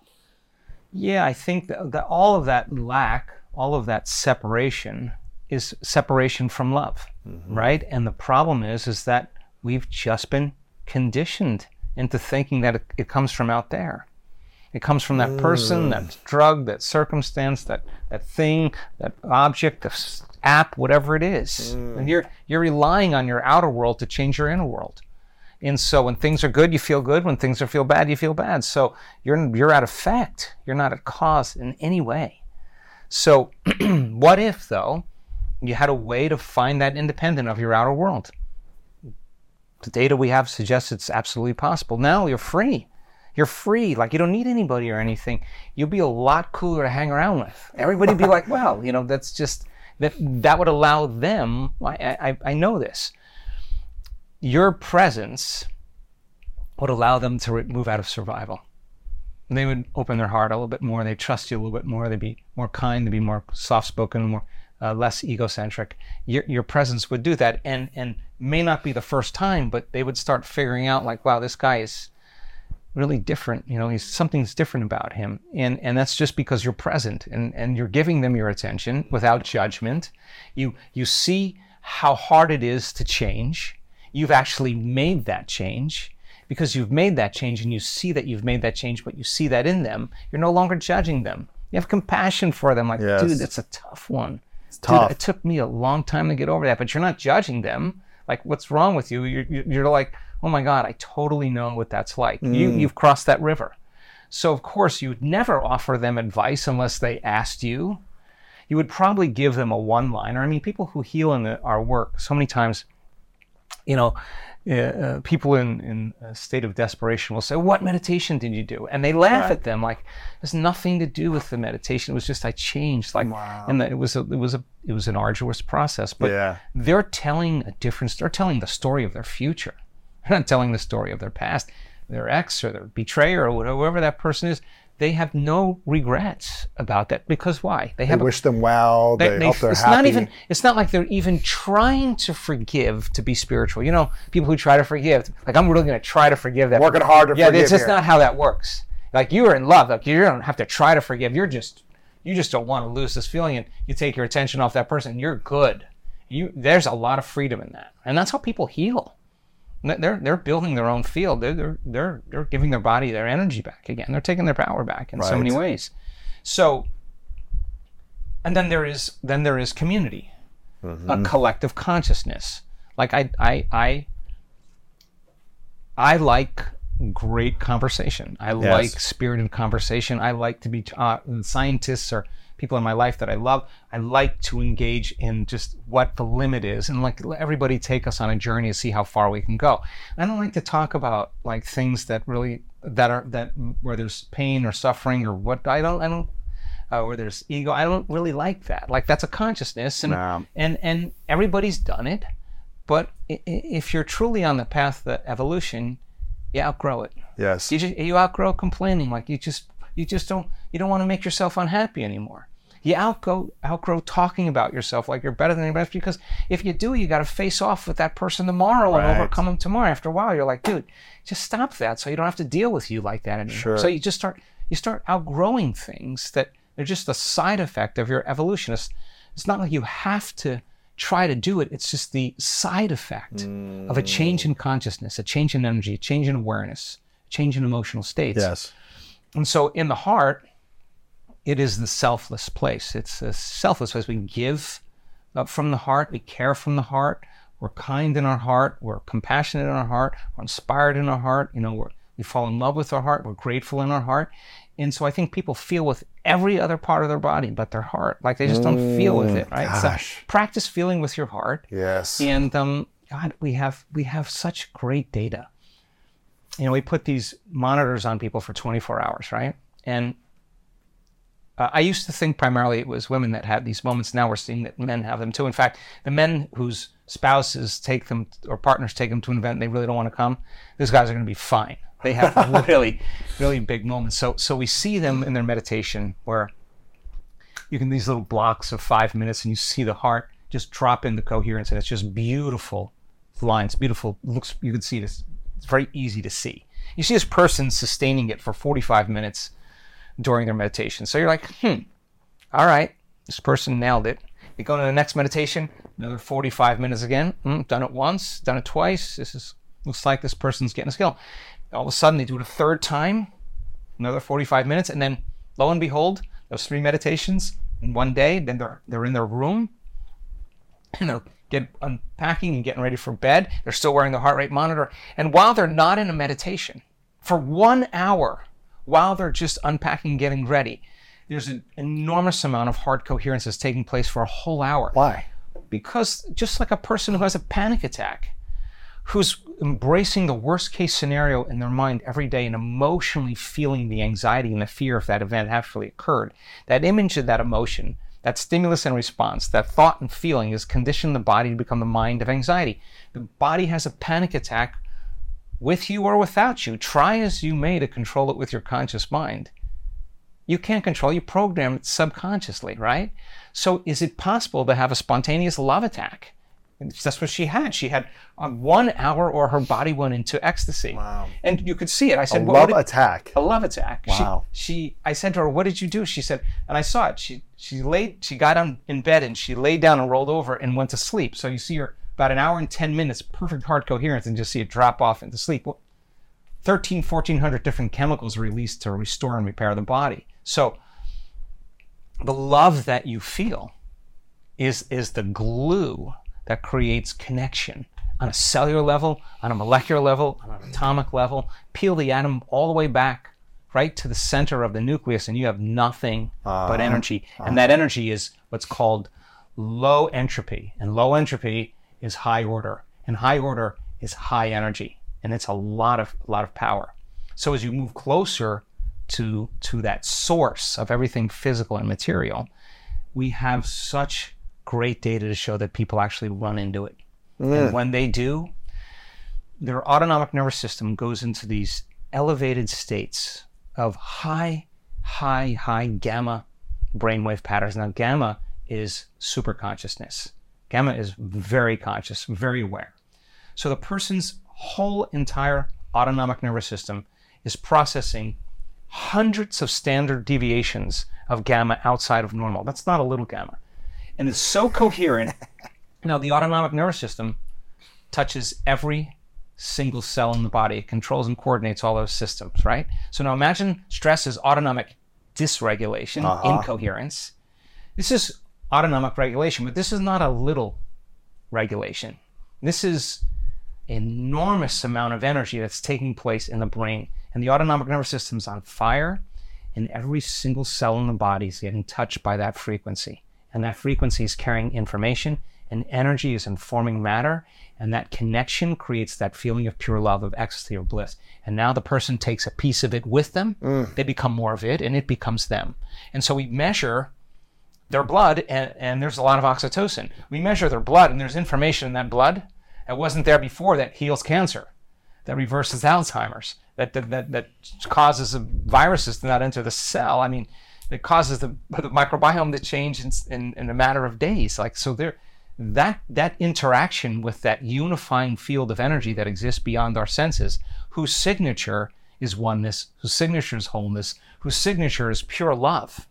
Yeah, I think that, that all of that lack, all of that separation is separation from love, mm-hmm. right? And the problem is, is that we've just been conditioned into thinking that it, it comes from out there. It comes from that person, that mm. drug, that circumstance, that, that thing, that object, the app, whatever it is. Mm. And you're you're relying on your outer world to change your inner world. And so when things are good, you feel good. When things are feel bad, you feel bad. So you're you're at effect. You're not at cause in any way. So what if though you had a way to find that independent of your outer world? The data we have suggests it's absolutely possible. Now you're free. You're free. Like you don't need anybody or anything. You'll be a lot cooler to hang around with. Everybody be like, well, you know, that's just that that would allow them. I I, I know this your presence would allow them to re- move out of survival. They would open their heart a little bit more. They'd trust you a little bit more. They'd be more kind. They'd be more soft-spoken, more uh, less egocentric. Your, your presence would do that, and and may not be the first time, but they would start figuring out like, wow, this guy is really different. You know, he's something's different about him, and and that's just because you're present and and you're giving them your attention without judgment. You you see how hard it is to change. You've actually made that change because you've made that change and you see that you've made that change, but you see that in them. You're no longer judging them. You have compassion for them. Like, Yes. dude, that's a tough one. It's tough. it took me a long time to get over that, but you're not judging them. Like, what's wrong with you? You're, you're like, oh my God, I totally know what that's like. You, mm. you've crossed that river. So, of course, you would never offer them advice unless they asked you. You would probably give them a one liner. I mean, people who heal in the, our work, so many times, you know, uh, people in, in a state of desperation will say, What meditation did you do? And they laugh at them like, There's nothing to do with the meditation. It was just I changed. Like, wow. and the, it was a, it was a, it was an arduous process. But Yeah. they're telling a different. They're telling the story of their future. They're not telling the story of their past. Their ex or their betrayer or whoever that person is. They have no regrets about that because why? They have They have a wish them well. They, hope they're it's happy. not even it's not like they're even trying to forgive to be spiritual you know people who try to forgive like i'm really going to try to forgive that Working hard to forgive. yeah it's just here. not how that works like you are in love like you don't have to try to forgive you're just you just don't want to lose this feeling and you take your attention off that person you're good you there's a lot of freedom in that and that's how people heal they're they're building their own field. They're they're they're, they're giving their body their energy back again. They're taking their power back in so many ways. So, and then there is then there is community, a collective consciousness. Like I I I I like great conversation. I like spirited conversation. I like to be uh, scientists or people in my life that I love. I like to engage in just what the limit is and like let everybody take us on a journey to see how far we can go. I don't like to talk about like things that really that are that where there's pain or suffering or what I don't I don't uh, where there's ego. I don't really like that. Like that's a consciousness, and No. and and everybody's done it. But if you're truly on the path of evolution, you outgrow it. Yes. You just you outgrow complaining. Like you just you just don't you don't want to make yourself unhappy anymore. You outgo outgrow talking about yourself like you're better than anybody else because if you do, you got to face off with that person tomorrow and overcome them tomorrow. After a while, you're like, dude, just stop that, so you don't have to deal with you like that anymore. Sure. So you just start you start outgrowing things that they're just a side effect of your evolution. It's, it's not like you have to try to do it. It's just the side effect of a change in mm. consciousness, a change in energy, a change in awareness, a change in emotional states. Yes. And so in the heart, it is the selfless place. It's a selfless place. We give up from the heart, we care from the heart, we're kind in our heart, we're compassionate in our heart, we're inspired in our heart, you know, we're, we fall in love with our heart, we're grateful in our heart. And so I think people feel with every other part of their body but their heart. Like they just don't feel with it, right? So practice feeling with your heart. Yes. And um, God, we have we have such great data. You know, we put these monitors on people for 24 hours, right? And uh, I used to think primarily it was women that had these moments. Now we're seeing that men have them too. In fact, the men whose spouses take them or partners take them to an event and they really don't want to come, those guys are going to be fine. They have really, really big moments. So, so we see them in their meditation where you can these little blocks of five minutes and you see the heart just drop into coherence and it's just beautiful lines beautiful looks you can see this it's very easy to see you see this person sustaining it for 45 minutes during their meditation. So you're like hmm all right this person nailed it. You go to the next meditation another 45 minutes again. Hmm, done it once done it twice. This is looks like this person's getting a skill. All of a sudden they do it a third time another 45 minutes and then lo and behold those three meditations in one day then they're they're in their room and they're get unpacking and getting ready for bed. They're still wearing the heart rate monitor. And while they're not in a meditation for one hour while they're just unpacking and getting ready there's an enormous amount of heart coherence that's taking place for a whole hour Why? because just like a person who has a panic attack who's embracing the worst case scenario in their mind every day and emotionally feeling the anxiety and the fear if that event actually occurred that image of that emotion that stimulus and response that thought and feeling has conditioned the body to become the mind of anxiety the body has a panic attack with you or without you. Try as you may to control it with your conscious mind. You can't control you program it subconsciously right? So is it possible to have a spontaneous love attack? And that's what she had. She had on one hour or her body went into ecstasy. Wow. and you could see it. I said "What love did-" attack. a love attack. Wow. she, she i said to her what did you do? She said and i saw it. She she laid she got on in bed and she laid down and rolled over and went to sleep. So you see her about an hour and 10 minutes perfect heart coherence and just see it drop off into sleep Well, 13 1400 different chemicals released to restore and repair the body so the love that you feel is is the glue that creates connection on a cellular level, on a molecular level, on an atomic level. Peel the atom all the way back right to the center of the nucleus, and you have nothing but uh-huh. energy. And uh-huh. that energy is what's called low entropy. And low entropy is high order. And high order is high energy. And it's a lot of a lot of power. So as you move closer to to that source of everything physical and material, we have such great data to show that people actually run into it. And when they do, their autonomic nervous system goes into these elevated states of high, high, high gamma brainwave patterns. Now, gamma is super consciousness. Gamma is very conscious, very aware. So the person's whole entire autonomic nervous system is processing hundreds of standard deviations of gamma outside of normal. That's not a little gamma. And it's so coherent. now, the autonomic nervous system touches every single cell in the body. It controls and coordinates all those systems, right? So now imagine stress is autonomic dysregulation, uh-huh. incoherence. This is autonomic regulation, but this is not a little regulation. This is enormous amount of energy that's taking place in the brain. And the autonomic nervous system's on fire, and every single cell in the body is getting touched by that frequency. And that frequency is carrying information, and energy is informing matter, and that connection creates that feeling of pure love, of ecstasy, or bliss. And now the person takes a piece of it with them, mm. they become more of it, and it becomes them. And so we measure their blood, and, and there's a lot of oxytocin. We measure their blood, and there's information in that blood that wasn't there before that heals cancer, that reverses Alzheimer's, that that, that, that causes viruses to not enter the cell. I mean, it causes the, the microbiome to change in, in, in a matter of days. Like so, there that that interaction with that unifying field of energy that exists beyond our senses, whose signature is oneness, whose signature is wholeness, whose signature is pure love,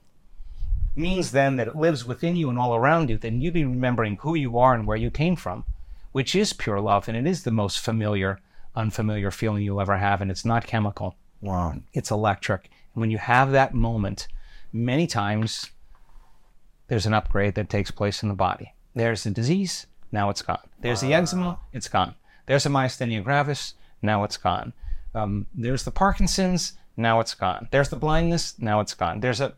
means then that it lives within you and all around you. Then you'd be remembering who you are and where you came from, which is pure love, and it is the most familiar, unfamiliar feeling you'll ever have, and it's not chemical. Wow. It's electric. And when you have that moment, many times there's an upgrade that takes place in the body. There's a disease, now it's gone. There's the eczema, it's gone. There's a myasthenia gravis, now it's gone. Um, there's the Parkinson's, now it's gone. There's the blindness, now it's gone. There's a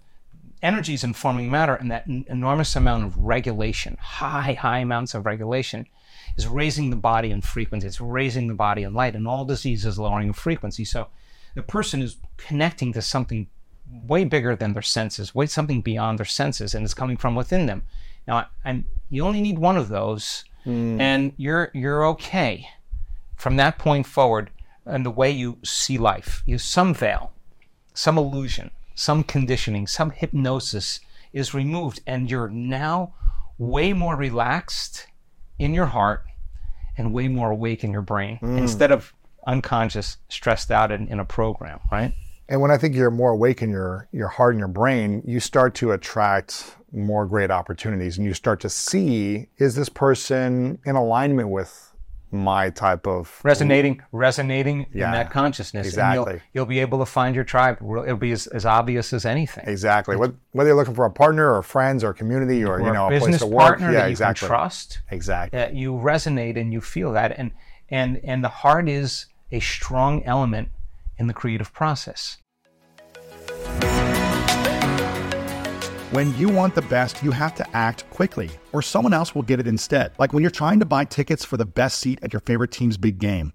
energies in forming matter, and that n- enormous amount of regulation, high, high amounts of regulation, is raising the body in frequency. It's raising the body in light, and all disease is lowering frequency. So the person is connecting to something way bigger than their senses, way something beyond their senses, and it's coming from within them. Now, and you only need one of those, hmm. and you're you're okay from that point forward. And the way you see life, you some veil, some illusion, some conditioning, some hypnosis is removed, and you're now way more relaxed in your heart and way more awake in your brain mm. instead of unconscious, stressed out in, in a program, right? And when I think you're more awake in your your heart and your brain, you start to attract more great opportunities, and you start to see is this person in alignment with my type of Resonating, resonating Yeah, in that consciousness. Exactly. you'll, you'll be able to find your tribe. It'll be as, as obvious as anything. exactly Wh- whether you're looking for a partner or friends or community or, Or you know a a place business to work. partner yeah, that you exactly. can trust. Exactly. that you resonate and you feel that and and and the heart is a strong element in the creative process When you want the best, you have to act quickly, or someone else will get it instead. Like when you're trying to buy tickets for the best seat at your favorite team's big game,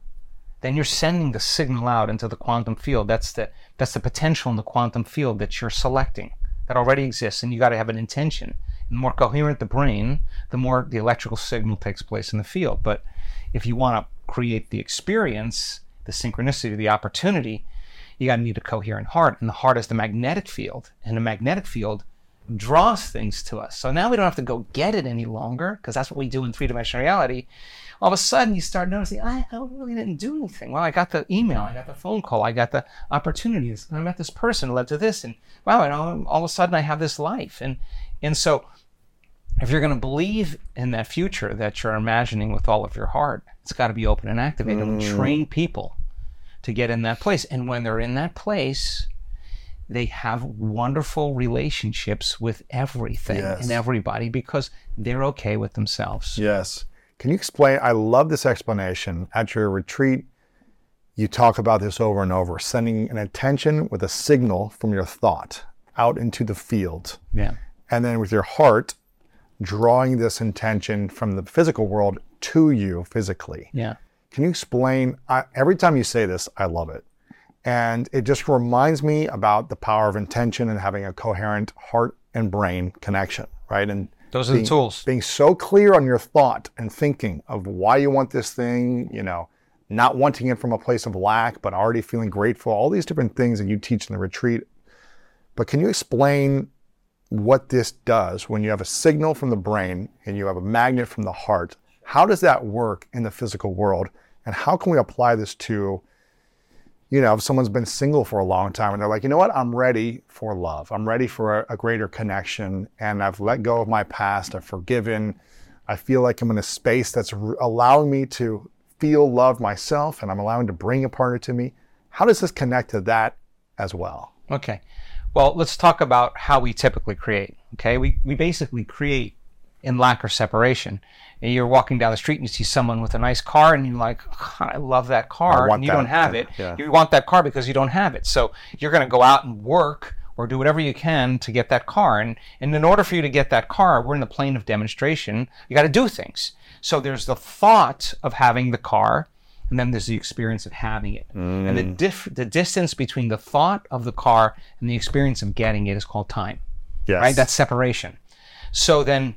then you're sending the signal out into the quantum field. That's the that's the potential in the quantum field that you're selecting that already exists and you got to have an intention. And the more coherent the brain the more the electrical signal takes place in the field. But if you want to create the experience the synchronicity the opportunity you got to need a coherent heart and the heart is the magnetic field and the magnetic field draws things to us. So now we don't have to go get it any longer because that's what we do in three-dimensional reality all of a sudden you start noticing I, I really didn't do anything well i got the email i got the phone call i got the opportunities i met this person led to this and wow and all, all of a sudden i have this life and and so if you're going to believe in that future that you're imagining with all of your heart it's got to be open and activated and we train people to get in that place and when they're in that place they have wonderful relationships with everything Yes. and everybody because they're okay with themselves. Yes. Can you explain? I love this explanation. At your retreat, you talk about this over and over sending an intention with a signal from your thought out into the field. Yeah. And then with your heart, drawing this intention from the physical world to you physically. Yeah. Can you explain? I, every time you say this, I love it. And it just reminds me about the power of intention and having a coherent heart and brain connection, right? And Those are the tools. Being so clear on your thought and thinking of why you want this thing, you know, not wanting it from a place of lack, but already feeling grateful, all these different things that you teach in the retreat. But can you explain what this does when you have a signal from the brain and you have a magnet from the heart? How does that work in the physical world? And how can we apply this to, you know, if someone's been single for a long time and they're like, you know what, I'm ready for love. I'm ready for a, a greater connection and I've let go of my past. I've forgiven. I feel like I'm in a space that's allowing me to feel love myself and I'm allowing to bring a partner to me. How does this connect to that as well? Okay. Well, let's talk about how we typically create. Okay. We, we basically create in lack or separation. And you're walking down the street and you see someone with a nice car and you're like, "God, I love that car. and you that, don't have it. yeah. You want that car because you don't have it. So you're going to go out and work or do whatever you can to get that car. And, and in order for you to get that car, we're in the plane of demonstration. You got to do things. So there's the thought of having the car, and then there's the experience of having it. Mm. And the diff- the distance between the thought of the car and the experience of getting it is called time. Yes. Right? That's separation. So then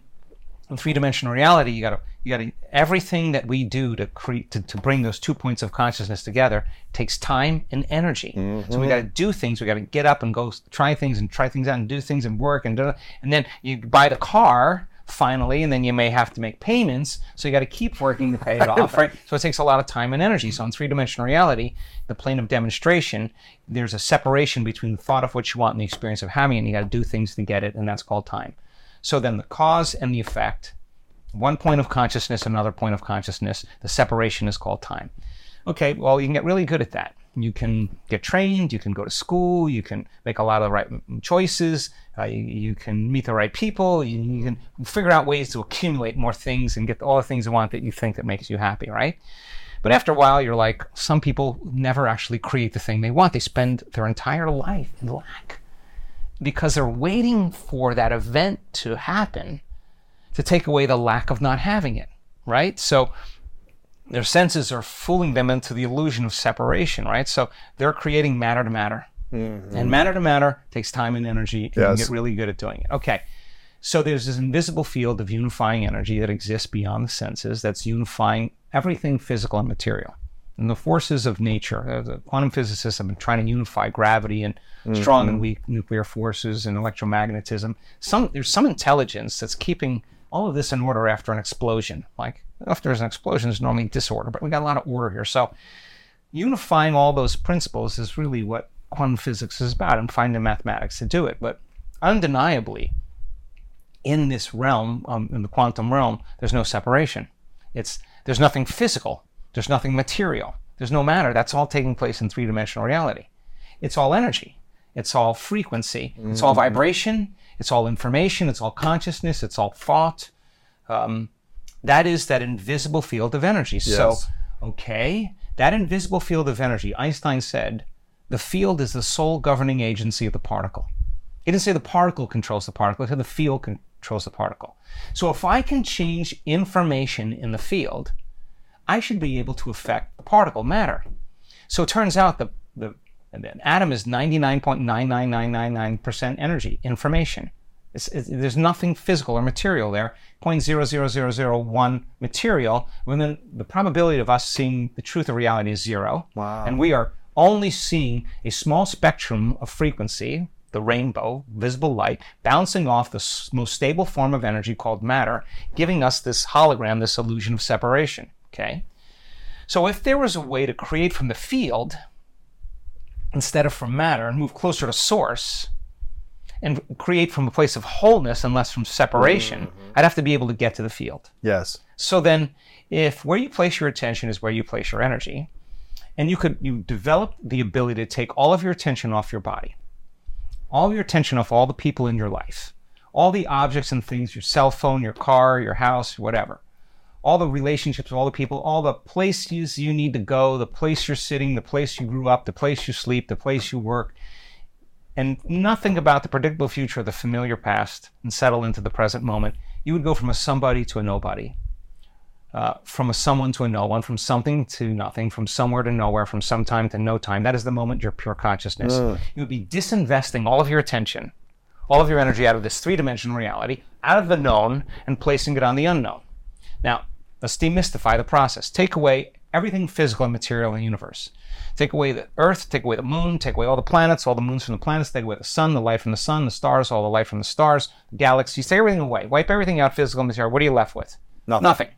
in three-dimensional reality, you gotta you gotta everything that we do to create to, to bring those two points of consciousness together takes time and energy. So we mm-hmm. gotta do things, we gotta get up and go try things and try things out and do things and work and and then you buy the car finally and then you may have to make payments so you got to keep working to pay it off right? So it takes a lot of time and energy. So in three-dimensional reality the plane of demonstration there's a separation between the thought of what you want and the experience of having it and you got to do things to get it and that's called time so then the cause and the effect one point of consciousness another point of consciousness the separation is called time. Okay well you can get really good at that. You can get trained you can go to school you can make a lot of the right choices uh, you, you can meet the right people you, you can figure out ways to accumulate more things and get all the things you want that you think that makes you happy right? But after a while you're like some people never actually create the thing they want. They spend their entire life in lack because they're waiting for that event to happen to take away the lack of not having it, right? So their senses are fooling them into the illusion of separation, right? So they're creating matter to matter. Mm-hmm. And matter to matter takes time and energy, and you get really good at doing it. Okay. So there's this invisible field of unifying energy that exists beyond the senses that's unifying everything physical and material. And the forces of nature, uh, the quantum physicists have been trying to unify gravity and strong and weak nuclear forces and electromagnetism. Some there's some intelligence that's keeping all of this in order after an explosion. Like if there's an explosion, there's normally disorder, but we got a lot of order here. So unifying all those principles is really what quantum physics is about and finding mathematics to do it. But undeniably, in this realm, um, in the quantum realm, there's no separation. It's there's nothing physical. There's nothing material. There's no matter. That's all taking place in three-dimensional reality. It's all energy. It's all frequency. It's all vibration. It's all information. It's all consciousness. It's all thought. Um, that is that invisible field of energy. So, okay, that invisible field of energy, Einstein said, the field is the sole governing agency of the particle. He didn't say the particle controls the particle, he said the field controls the particle. So if I can change information in the field, I should be able to affect the particle matter. So it turns out the, the, an atom is 99.99999% energy, information. It's, it's, there's nothing physical or material there. 0.00001 material, when then the probability of us seeing the truth of reality is zero. Wow. And we are only seeing a small spectrum of frequency, the rainbow, visible light, bouncing off the s- most stable form of energy called matter, giving us this hologram, this illusion of separation. Okay? So if there was a way to create from the field instead of from matter and move closer to source and create from a place of wholeness and less from separation, mm-hmm. I'd have to be able to get to the field. Yes. So then, if where you place your attention is where you place your energy, and you could you develop the ability to take all of your attention off your body, all your attention off all the people in your life, all the objects and things, your cell phone, your car, your house, whatever, all the relationships, of all the people, all the places you need to go, the place you're sitting, the place you grew up, the place you sleep, the place you work, and nothing about the predictable future or the familiar past and settle into the present moment, you would go from a somebody to a nobody. Uh, from a someone to a no one, from something to nothing, from somewhere to nowhere, from some time to no time. That is the moment you're pure consciousness. You would be disinvesting all of your attention, all of your energy out of this three dimensional reality, out of the known, and placing it on the unknown. Now, let's demystify the process. Take away everything physical and material in the universe. Take away the earth, take away the moon, take away all the planets, all the moons from the planets, take away the sun, the light from the sun, the stars, all the light from the stars, the galaxies, take everything away. Wipe everything out, physical and material. What are you left with? Nothing. Nothing.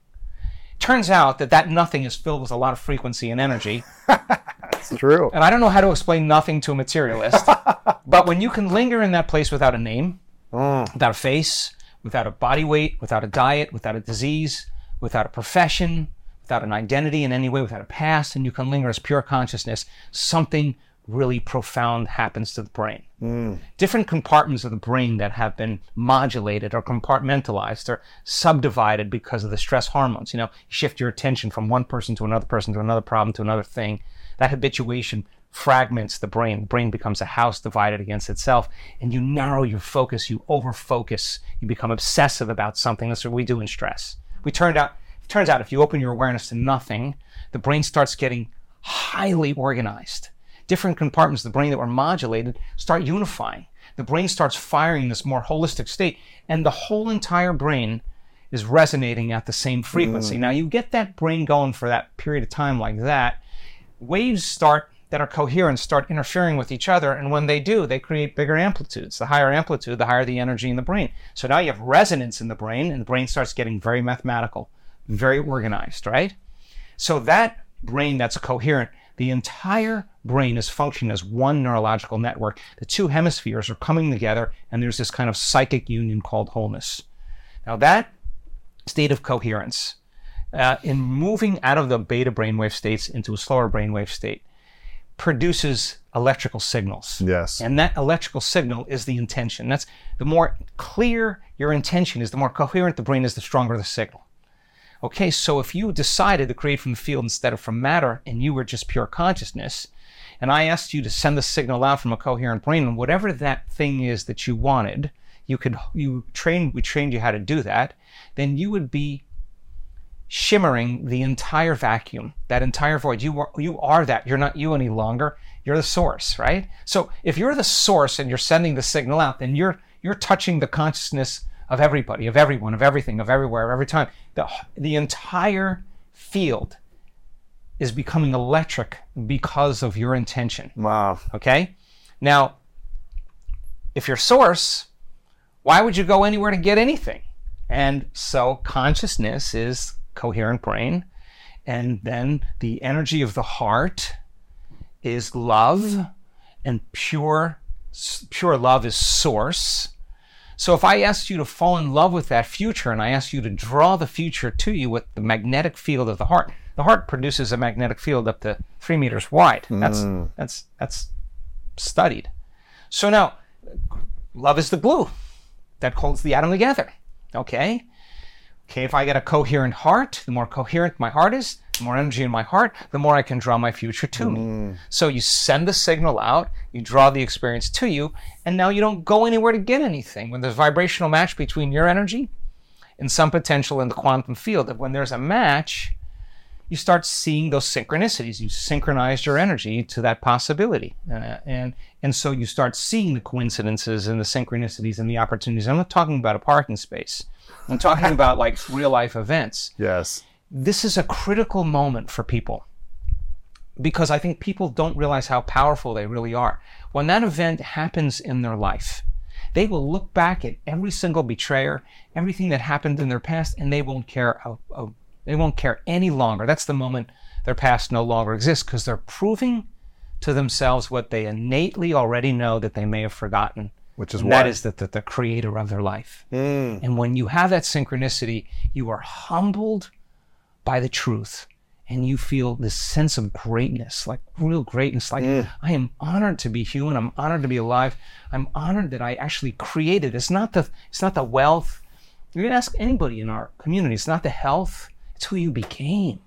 Turns out that that nothing is filled with a lot of frequency and energy. That's true. And I don't know how to explain nothing to a materialist, but when you can linger in that place without a name, mm. without a face, without a body weight, without a diet, without a disease, without a profession, without an identity in any way, without a past, and you can linger as pure consciousness, something really profound happens to the brain. Hmm. Different compartments of the brain that have been modulated or compartmentalized or subdivided because of the stress hormones. You know, you shift your attention from one person to another person to another problem to another thing. That habituation fragments the brain. The brain becomes a house divided against itself, and you narrow your focus, you over focus, you become obsessive about something. That's what we do in stress. We turned out it turns out if you open your awareness to nothing, the brain starts getting highly organized. Different compartments of the brain that were modulated start unifying. The brain starts firing in this more holistic state, and the whole entire brain is resonating at the same frequency. Mm. Now, you get that brain going for that period of time like that, waves start that are coherent start interfering with each other, and when they do, they create bigger amplitudes. The higher amplitude, the higher the energy in the brain. So now you have resonance in the brain, and the brain starts getting very mathematical, very organized, right? So that brain that's coherent, the entire brain is functioning as one neurological network. The two hemispheres are coming together, and there's this kind of psychic union called wholeness. Now, that state of coherence, uh, in moving out of the beta brainwave states into a slower brainwave state, produces electrical signals. Yes. And that electrical signal is the intention. That's the more clear your intention is, the more coherent the brain is, the stronger the signal. Okay, so if you decided to create from the field instead of from matter and you were just pure consciousness, and I asked you to send the signal out from a coherent brain, and whatever that thing is that you wanted, you could you train we trained you how to do that, then you would be shimmering the entire vacuum, that entire void. You are you are that. You're not you any longer. You're the source, right? So if you're the source and you're sending the signal out, then you're you're touching the consciousness of everybody, of everyone, of everything, of everywhere, every time. The the entire field is becoming electric because of your intention. Wow. Okay? Now, if you're source, why would you go anywhere to get anything? And so consciousness is coherent brain. And then the energy of the heart is love, and pure pure love is source. So if I asked you to fall in love with that future and I asked you to draw the future to you with the magnetic field of the heart, the heart produces a magnetic field up to three meters wide. That's hmm. that's that's studied. So now, love is the glue that holds the atom together. Okay? Okay, if I get a coherent heart, the more coherent my heart is, the more energy in my heart, the more I can draw my future to me. Mm. So you send the signal out, you draw the experience to you, and now you don't go anywhere to get anything. When there's vibrational match between your energy and some potential in the quantum field, that when there's a match, you start seeing those synchronicities. You synchronize your energy to that possibility, uh, and and so you start seeing the coincidences and the synchronicities and the opportunities. I'm not talking about a parking space. I'm talking about like real life events. Yes. This is a critical moment for people because I think people don't realize how powerful they really are. When that event happens in their life, they will look back at every single betrayer, everything that happened in their past, and they won't care. A, a, they won't care any longer. That's the moment their past no longer exists because they're proving to themselves what they innately already know that they may have forgotten. Which is that is that, that the creator of their life. Mm. And when you have that synchronicity, you are humbled by the truth and you feel this sense of greatness, like real greatness. Like, mm. I am honored to be human. I'm honored to be alive. I'm honored that I actually created. It's not the, it's not the wealth. You can ask anybody in our community. It's not the health. It's who you became.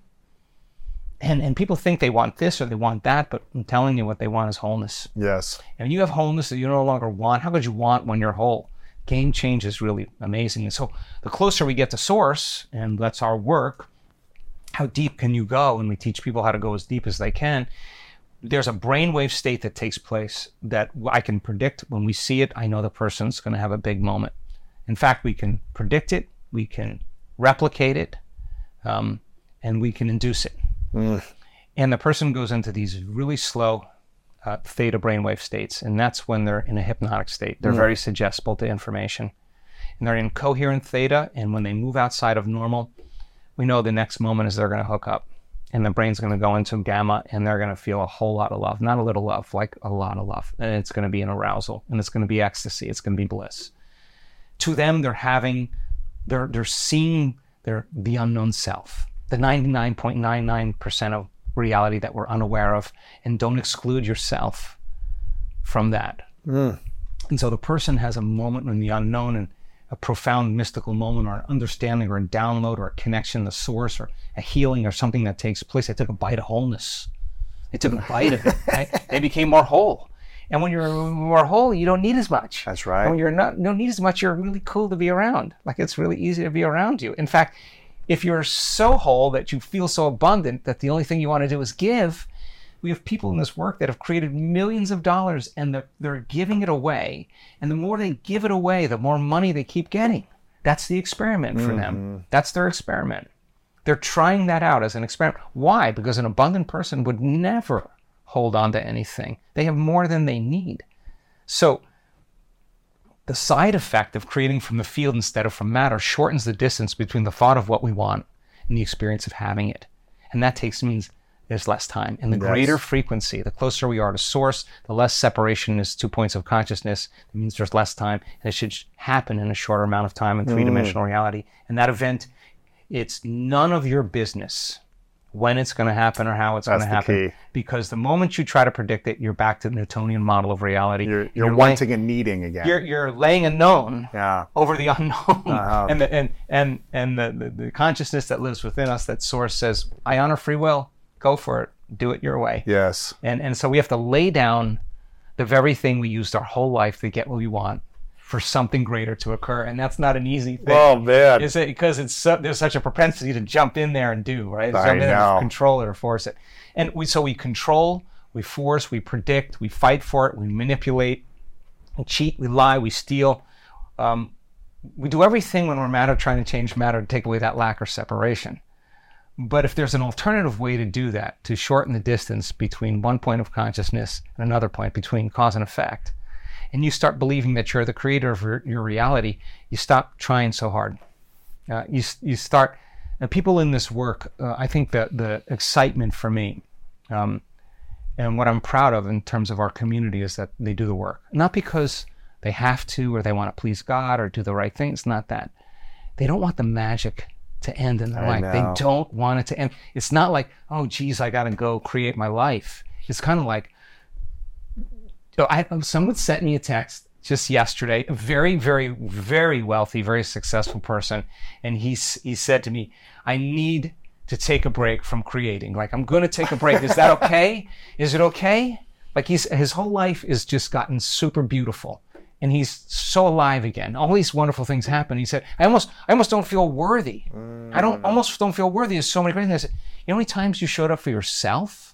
And, and people think they want this or they want that, but I'm telling you what they want is wholeness. Yes. And you have wholeness that you no longer want. How could you want when you're whole? Game change is really amazing. And so the closer we get to source, and that's our work, how deep can you go? And we teach people how to go as deep as they can. There's a brainwave state that takes place that I can predict. When we see it, I know the person's going to have a big moment. In fact, we can predict it, we can replicate it, um, and we can induce it. And the person goes into these really slow uh, theta brainwave states, and that's when they're in a hypnotic state. They're very suggestible to information, and they're in coherent theta. And when they move outside of normal, we know the next moment is they're going to hook up, and the brain's going to go into gamma, and they're going to feel a whole lot of love, not a little love, like a lot of love, and it's going to be an arousal, and it's going to be ecstasy, it's going to be bliss. To them, they're having, they're they're seeing their the unknown self, the 99.99% of reality that we're unaware of, and don't exclude yourself from that. Hmm. And so the person has a moment in the unknown and a profound mystical moment or an understanding or a download or a connection to source or a healing or something that takes place. They took a bite of wholeness. They took a bite of it. Right? They became more whole. And when you're more whole, you don't need as much. That's right. And when you're not don't need as much, you're really cool to be around. Like it's really easy to be around you. In fact, if you're so whole that you feel so abundant that the only thing you want to do is give, we have people in this work that have created millions of dollars and they're, they're giving it away. And the more they give it away, the more money they keep getting. That's the experiment for them. Mm-hmm. That's their experiment. They're trying that out as an experiment. Why? Because an abundant person would never hold on to anything. They have more than they need. So the side effect of creating from the field instead of from matter shortens the distance between the thought of what we want and the experience of having it. And that takes means there's less time. And the greater frequency, the closer we are to source, the less separation is two points of consciousness. It means there's less time. And it should happen in a shorter amount of time in three dimensional mm. reality. And that event, it's none of your business when it's going to happen or how it's going to happen. key. Because the moment you try to predict it, you're back to the Newtonian model of reality. You're, you're lay- wanting and needing again. you're, you're laying a known yeah. over the unknown Uh-huh. and the, and and and the, the, the consciousness that lives within us that source says i honor free will go for it do it your way Yes. and and so we have to lay down the very thing we used our whole life to get what we want for something greater to occur and that's not an easy thing. Oh man. is it because it's so, there's such a propensity to jump in there and do right? I jump know. control it or force it. And we so we control we force we predict we fight for it we manipulate we cheat we lie we steal. Um, we do everything when we're matter trying to change matter to take away that lack or separation. But if there's an alternative way to do that to shorten the distance between one point of consciousness and another point between cause and effect and you start believing that you're the creator of your, your reality you stop trying so hard. Uh, you, you start uh, people in this work uh, i think that the excitement for me um, and what i'm proud of in terms of our community is that they do the work. Not because they have to or they want to please god or do the right thing it's not that. They don't want the magic to end in their life. Know. they don't want it to end. It's not like oh geez i gotta go create my life. It's kind of like so I, someone sent me a text just yesterday, a very, very, very wealthy, very successful person, and he he said to me, "I need to take a break from creating. Like I'm going to take a break. Is that okay? Is it okay? Like he's his whole life is just gotten super beautiful." And he's so alive again. All these wonderful things happen. He said, "I almost, I almost don't feel worthy. I don't, mm, almost don't feel worthy." There's so many great things. I said, "You know how many times you showed up for yourself?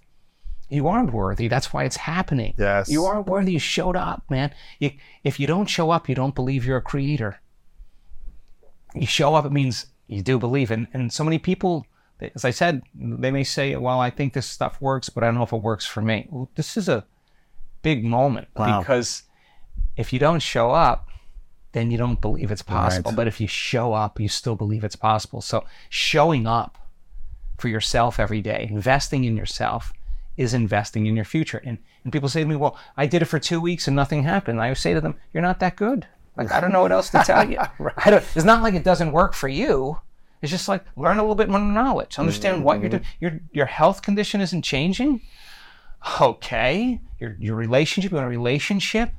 You aren't worthy. That's why it's happening. Yes. You aren't worthy. You showed up, man. You, if you don't show up, you don't believe you're a creator. You show up, it means you do believe. And, and so many people, as I said, they may say, well, I think this stuff works, but I don't know if it works for me. Well, this is a big moment Wow. because if you don't show up, then you don't believe it's possible. Right. But if you show up, you still believe it's possible. So showing up for yourself every day, investing in yourself is investing in your future. And, and people say to me, well, I did it for two weeks and nothing happened. I say to them, you're not that good. Like, I don't know what else to tell you. I don't, it's not like it doesn't work for you. It's just like learn a little bit more knowledge, understand what you're mm-hmm. doing. Your your health condition isn't changing. Okay, your your relationship, you want a relationship,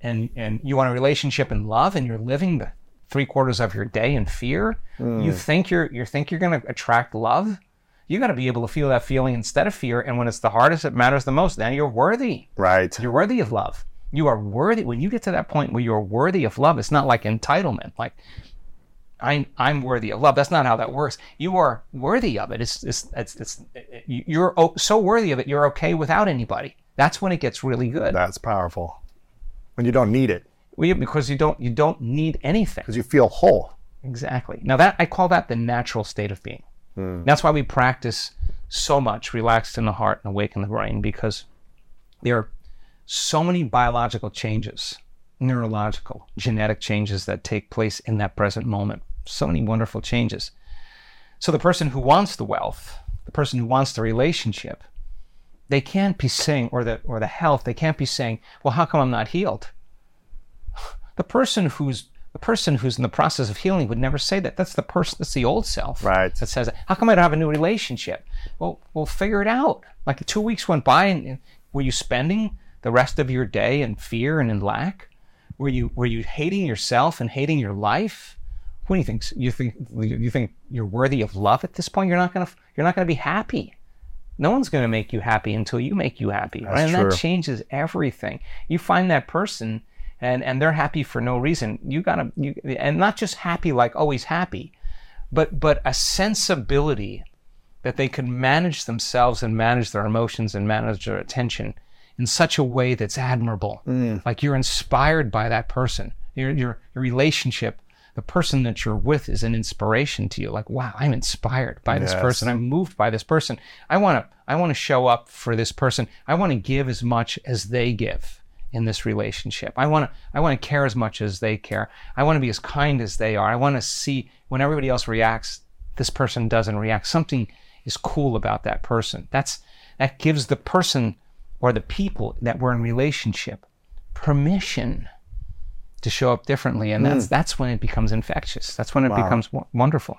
and and you want a relationship in love, and you're living the three quarters of your day in fear. You mm. think you're you think you're going to attract love. You got to be able to feel that feeling instead of fear. And when it's the hardest, it matters the most. Then you're worthy. Right. You're worthy of love. You are worthy. When you get to that point where you're worthy of love, it's not like entitlement. Like I'm, I'm worthy of love. That's not how that works. You are worthy of it. It's, it's, it's, it's you're o- so worthy of it. You're okay without anybody. That's when it gets really good. That's powerful. When you don't need it, Well, yeah, because you don't, you don't need anything. because you feel whole. Exactly. Now that I call that the natural state of being. Mm. That's why we practice so much relaxed in the heart and awake in the brain because there are so many biological changes, neurological, genetic changes that take place in that present moment. So many wonderful changes. So the person who wants the wealth, the person who wants the relationship, they can't be saying, or the or the health, they can't be saying, well, how come I'm not healed? The person who's the person who's in the process of healing would never say that. That's the person. That's the old self. Right. That says, "How come I don't have a new relationship?" Well, we'll figure it out. Like two weeks went by, and, and were you spending the rest of your day in fear and in lack? Were you were you hating yourself and hating your life? What do you think? You think you think you're worthy of love at this point? You're not gonna you're not gonna be happy. No one's going to make you happy until you make you happy, right? And true. that changes everything. You find that person, and and they're happy for no reason. You gotta you and not just happy like always happy, but but a sensibility that they can manage themselves and manage their emotions and manage their attention in such a way that's admirable. Mm. Like you're inspired by that person. Your your your relationship. The person that you're with is an inspiration to you. Like, wow, I'm inspired by this person. I'm moved by this person. I want to I want to show up for this person. I want to give as much as they give in this relationship. I want to I want to care as much as they care. I want to be as kind as they are. I want to see when everybody else reacts, this person doesn't react. Something is cool about that person. That's that gives the person or the people that we're in relationship permission to show up differently and that's mm. that's when it becomes infectious. That's when it becomes w- wonderful.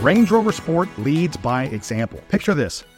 Range Rover Sport leads by example. Picture this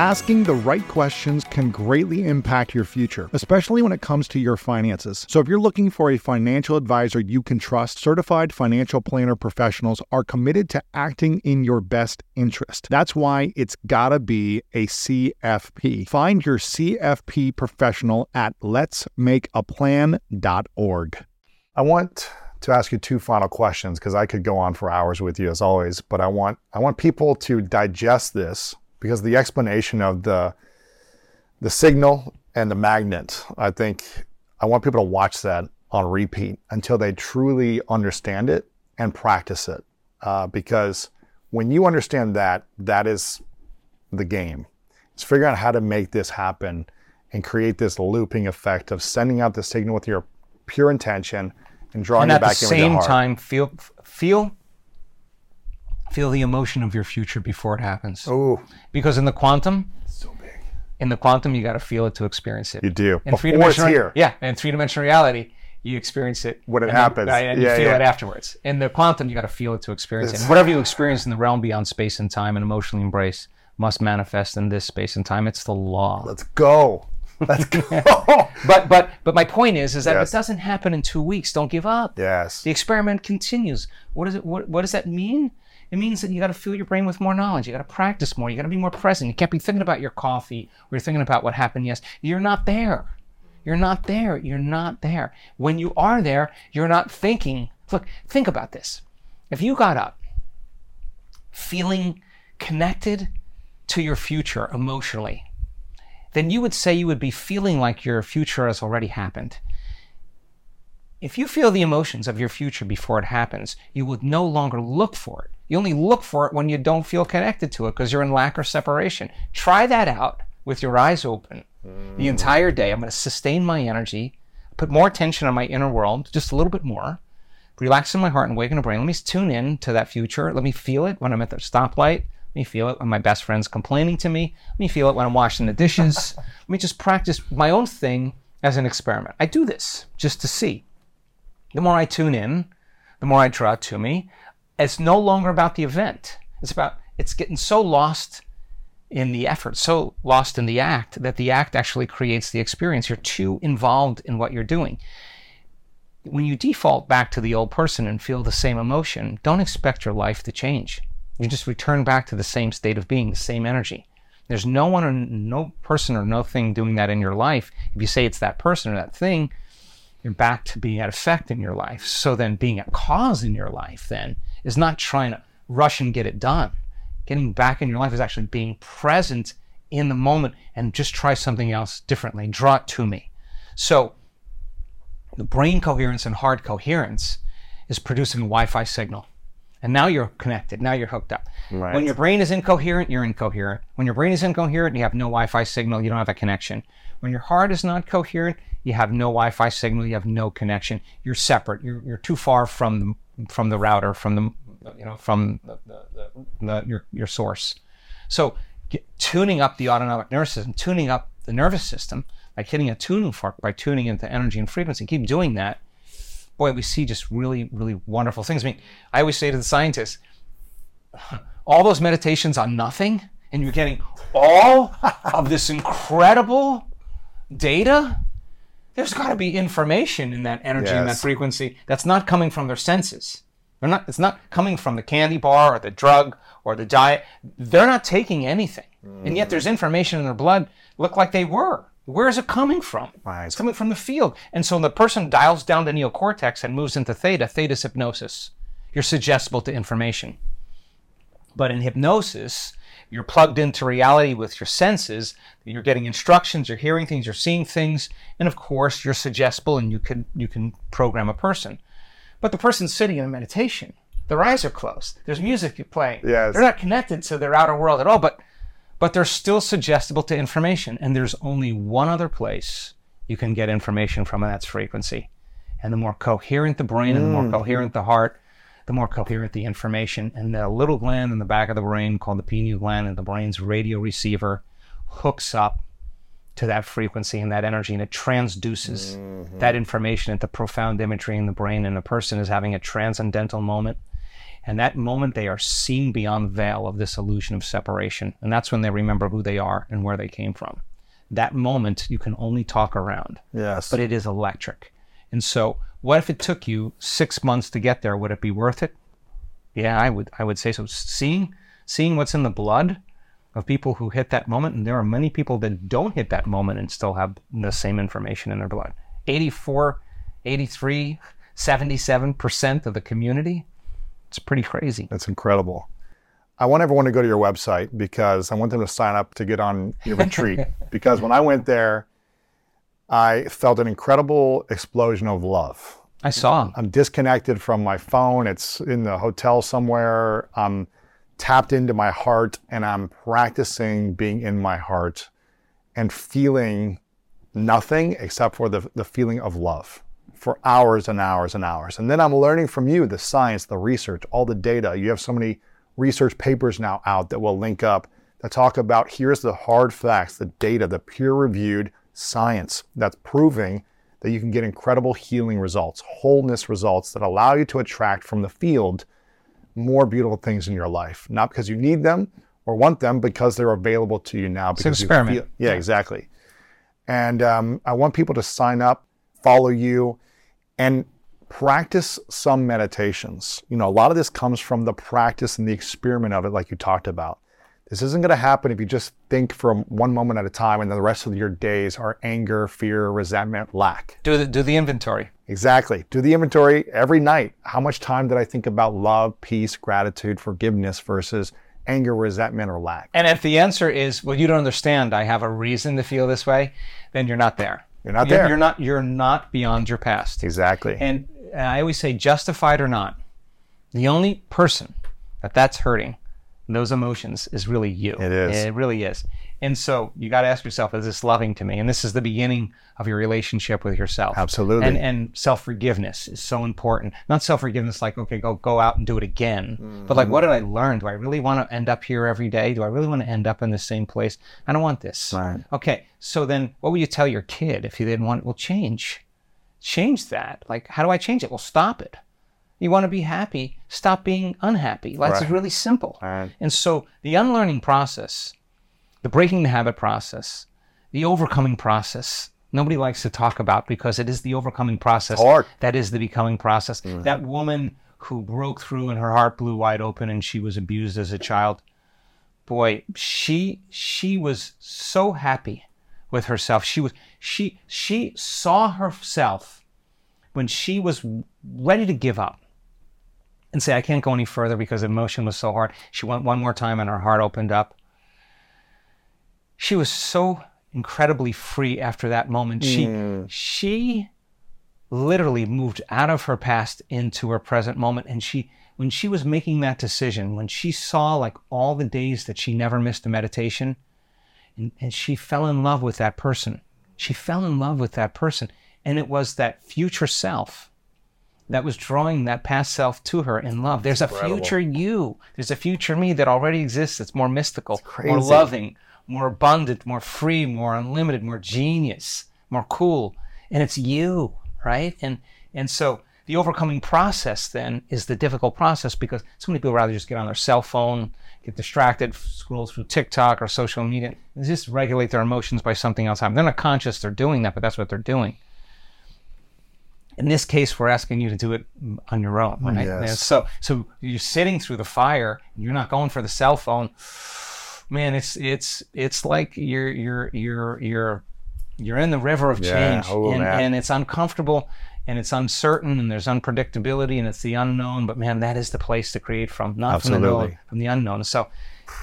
Asking the right questions can greatly impact your future, especially when it comes to your finances. So, if you're looking for a financial advisor you can trust, certified financial planner professionals are committed to acting in your best interest. That's why it's gotta be a CFP. Find your CFP professional at letsmakeaplan.org. I want to ask you two final questions because I could go on for hours with you as always, but I want I want people to digest this because the explanation of the the signal and the magnet, I think I want people to watch that on repeat until they truly understand it and practice it. Uh, because when you understand that, that is the game. It's figuring out how to make this happen and create this looping effect of sending out the signal with your pure intention and drawing and it at the back in with your same time feel feel feel the emotion of your future before it happens. Oh. Because in the quantum, so big. in the quantum, you got to feel it to experience it. You do. In Before three dimensional, it's here. yeah, in three dimensional reality, you experience it When it and happens. right, and Yeah, you feel yeah. it afterwards. In the quantum, you got to feel it to experience it. And whatever you experience in the realm beyond space and time and emotionally embrace must manifest in this space and time. It's the law. Let's go. Let's go. But but but my point is is that if Yes. it doesn't happen in two weeks, don't give up. yes. The experiment continues. What does it? What, what does that mean? It means that you got to fill your brain with more knowledge. You got to practice more. You got to be more present. You can't be thinking about your coffee or you're thinking about what happened yesterday. You're not there. You're not there. You're not there. When you are there, you're not thinking. Look, think about this. If you got up feeling connected to your future emotionally, then you would say you would be feeling like your future has already happened. If you feel the emotions of your future before it happens, you would no longer look for it. You only look for it when you don't feel connected to it because you're in lack or separation. Try that out with your eyes open the entire day. I'm going to sustain my energy, put more attention on my inner world, just a little bit more, relaxing my heart and waking the brain. Let me tune in to that future. Let me feel it when I'm at the stoplight. Let me feel it when my best friend's complaining to me. Let me feel it when I'm washing the dishes. Let me just practice my own thing as an experiment. I do this just to see. The more I tune in, the more I draw to me. It's no longer about the event. It's about it's getting so lost in the effort, so lost in the act that the act actually creates the experience. You're too involved in what you're doing. When you default back to the old person and feel the same emotion, don't expect your life to change. You just return back to the same state of being, the same energy. There's no one or no person or no thing doing that in your life. If you say it's that person or that thing, you're back to being at effect in your life. So then being a cause in your life then is not trying to rush and get it done. Getting back in your life is actually being present in the moment and just try something else differently. Draw it to me. So the brain coherence and heart coherence is producing a Wi-Fi signal. And now you're connected. Now you're hooked up. Right. When your brain is incoherent, you're incoherent. When your brain is incoherent, you have no Wi-Fi signal. You don't have a connection. When your heart is not coherent, you have no Wi-Fi signal. You have no connection. You're separate. You're, you're too far from the, from the router, from the you know from the, the, the, your your source. So get, tuning up the autonomic nervous system, tuning up the nervous system, like hitting a tuning fork by tuning into energy and frequency. Keep doing that. Boy, we see just really, really wonderful things. I mean, I always say to the scientists, all those meditations on nothing, and you're getting all of this incredible data. There's got to be information in that energy and that Yes. frequency that's not coming from their senses. They're not. It's not coming from the candy bar or the drug or the diet. They're not taking anything, and yet there's information in their blood. Look like they were. Where is it coming from? Right. It's coming from the field. And so the person dials down the neocortex and moves into theta. Theta is hypnosis. You're suggestible to information. But in hypnosis, you're plugged into reality with your senses. You're getting instructions, you're hearing things, you're seeing things, and of course, you're suggestible and you can you can program a person. But the person's sitting in a meditation. Their eyes are closed. There's music playing. Yes. They're not connected to their outer world at all, but but they're still suggestible to information. And there's only one other place you can get information from, and that's frequency. And the more coherent the brain and the more mm-hmm. coherent the heart, the more coherent the information. And the little gland in the back of the brain called the pineal gland and the brain's radio receiver hooks up to that frequency and that energy and it transduces mm-hmm. that information into profound imagery in the brain and the person is having a transcendental moment and that moment they are seeing beyond the veil of this illusion of separation and that's when they remember who they are and where they came from that moment you can only talk around Yes. but it is electric and so what if it took you six months to get there? Would it be worth it? Yeah i would i would say so. Seeing seeing what's in the blood of people who hit that moment and there are many people that don't hit that moment and still have the same information in their blood. 84 83 77% of the community it's pretty crazy. That's incredible. I want everyone to go to your website because I want them to sign up to get on your retreat. because when I went there, I felt an incredible explosion of love. i saw I'm disconnected from my phone. It's in the hotel somewhere. I'm tapped into my heart and I'm practicing being in my heart and feeling nothing except for the, the feeling of love for hours and hours and hours. And then I'm learning from you the science, the research, all the data. You have so many research papers now out that will link up that talk about here's the hard facts, the data, the peer reviewed science that's proving that you can get incredible healing results, wholeness results that allow you to attract from the field more beautiful things in your life. Not because you need them or want them, because they're available to you now. Because you experiment. feel- yeah, exactly. And um, I want people to sign up, follow you, and practice some meditations. You know, a lot of this comes from the practice and the experiment of it, like you talked about. This isn't going to happen if you just think for one moment at a time and then the rest of your days are anger, fear, resentment, lack. Do the, do the inventory. Exactly. Do the inventory every night. How much time did I think about love, peace, gratitude, forgiveness versus anger, resentment, or lack? And if the answer is, well, you don't understand, I have a reason to feel this way, then you're not there. You're not there. You're not. You're not beyond your past. Exactly. And I always say, justified or not, the only person that that's hurting those emotions is really you. It is. It really is. And so you got to ask yourself, is this loving to me? And this is the beginning of your relationship with yourself. Absolutely. And, and self forgiveness is so important. Not self forgiveness like, okay, go go out and do it again, mm-hmm. but like, what did I learn? Do I really want to end up here every day? Do I really want to end up in the same place? I don't want this. Right. Okay. So then, what would you tell your kid if you didn't want it? Well, change. Change that. Like, how do I change it? Well, stop it. You want to be happy, stop being unhappy. Life right. really simple. Right. And so the unlearning process, the breaking the habit process, the overcoming process, nobody likes to talk about because it is the overcoming process that is the becoming process. Mm. That woman who broke through and her heart blew wide open and she was abused as a child. Boy, she she was so happy with herself. She was she she saw herself when she was ready to give up and say, I can't go any further because the emotion was so hard. She went one more time and her heart opened up. She was so incredibly free after that moment. She mm. she literally moved out of her past into her present moment and she when she was making that decision, when she saw like all the days that she never missed a meditation, and, and she fell in love with that person. She fell in love with that person. And it was that future self that was drawing that past self to her in love. There's Incredible. a future you. There's a future me that already exists. That's more mystical, more loving, more abundant, more free, more unlimited, more genius, more cool. And it's you, right? And and so the overcoming process then is the difficult process because so many people rather just get on their cell phone, get distracted, scroll through TikTok or social media, and just regulate their emotions by something else. They're not conscious they're doing that, but that's what they're doing. In this case, we're asking you to do it on your own, right? Yes. So, so you're sitting through the fire. You're not going for the cell phone. Man, it's it's it's like you're you're you're you're you're in the river of change, yeah. oh, and, and it's uncomfortable and it's uncertain and there's unpredictability and it's the unknown. But man, that is the place to create from, not Absolutely. from the known, from the unknown. So,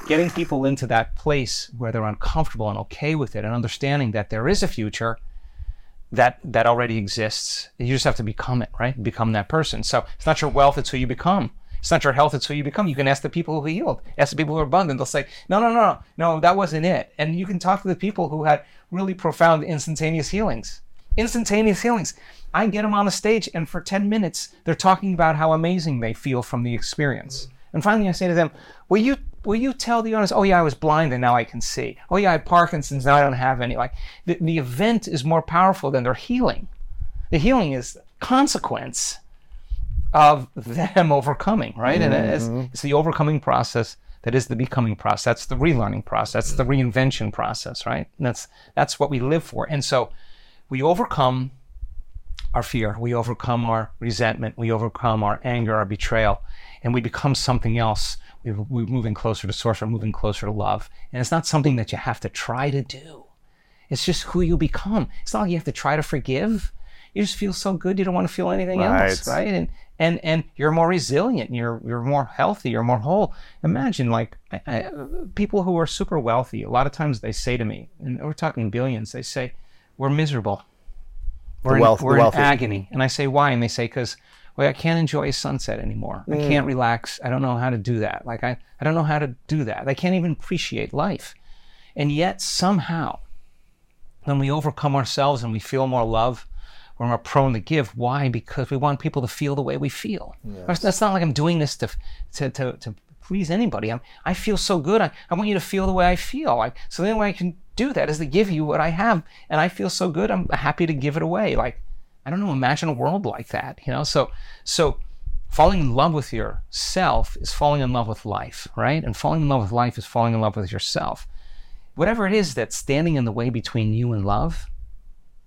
getting people into that place where they're uncomfortable and okay with it, and understanding that there is a future that that already exists. You just have to become it, right? Become that person. So it's not your wealth; it's who you become. It's not your health; it's who you become. You can ask the people who healed, ask the people who are abundant. They'll say, "No, no, no, no, no, that wasn't it." And you can talk to the people who had really profound instantaneous healings. Instantaneous healings. I get them on a stage, and for ten minutes, they're talking about how amazing they feel from the experience. And finally, I say to them, "Will you will you tell the audience, oh yeah, I was blind and now I can see. Oh yeah, I had Parkinson's, now I don't have any. Like the, the event is more powerful than their healing. The healing is consequence of them overcoming, right? Mm-hmm. And it's, mm-hmm. it's the overcoming process that is the becoming process. That's the relearning process. That's the reinvention process, right? And that's that's what we live for. And so we overcome our fear, we overcome our resentment, we overcome our anger, our betrayal, and we become something else we're moving closer to source, we're moving closer to love. And it's not something that you have to try to do. It's just who you become. It's not like you have to try to forgive. You just feel so good you don't want to feel anything right. else, right? And and and you're more resilient. You're you're more healthy. You're more whole. Imagine like I, I, people who are super wealthy. A lot of times they say to me, and we're talking billions. They say, "We're miserable. We're wealth, in, we're in agony." And I say, "Why?" And they say, "Because." Well, I can't enjoy a sunset anymore. Mm. I can't relax. I don't know how to do that. Like I, I don't know how to do that. I can't even appreciate life. And yet somehow, when we overcome ourselves and we feel more love, we're more prone to give. Why? Because we want people to feel the way we feel. Yes. That's not like I'm doing this to, to, to, to please anybody. I'm, I feel so good. I, I want you to feel the way I feel. Like, so the only way I can do that is to give you what I have. And I feel so good. I'm happy to give it away. Like, I don't know, imagine a world like that, you know? So, so falling in love with yourself is falling in love with life, right? And falling in love with life is falling in love with yourself. whatever it is that's standing in the way between you and love,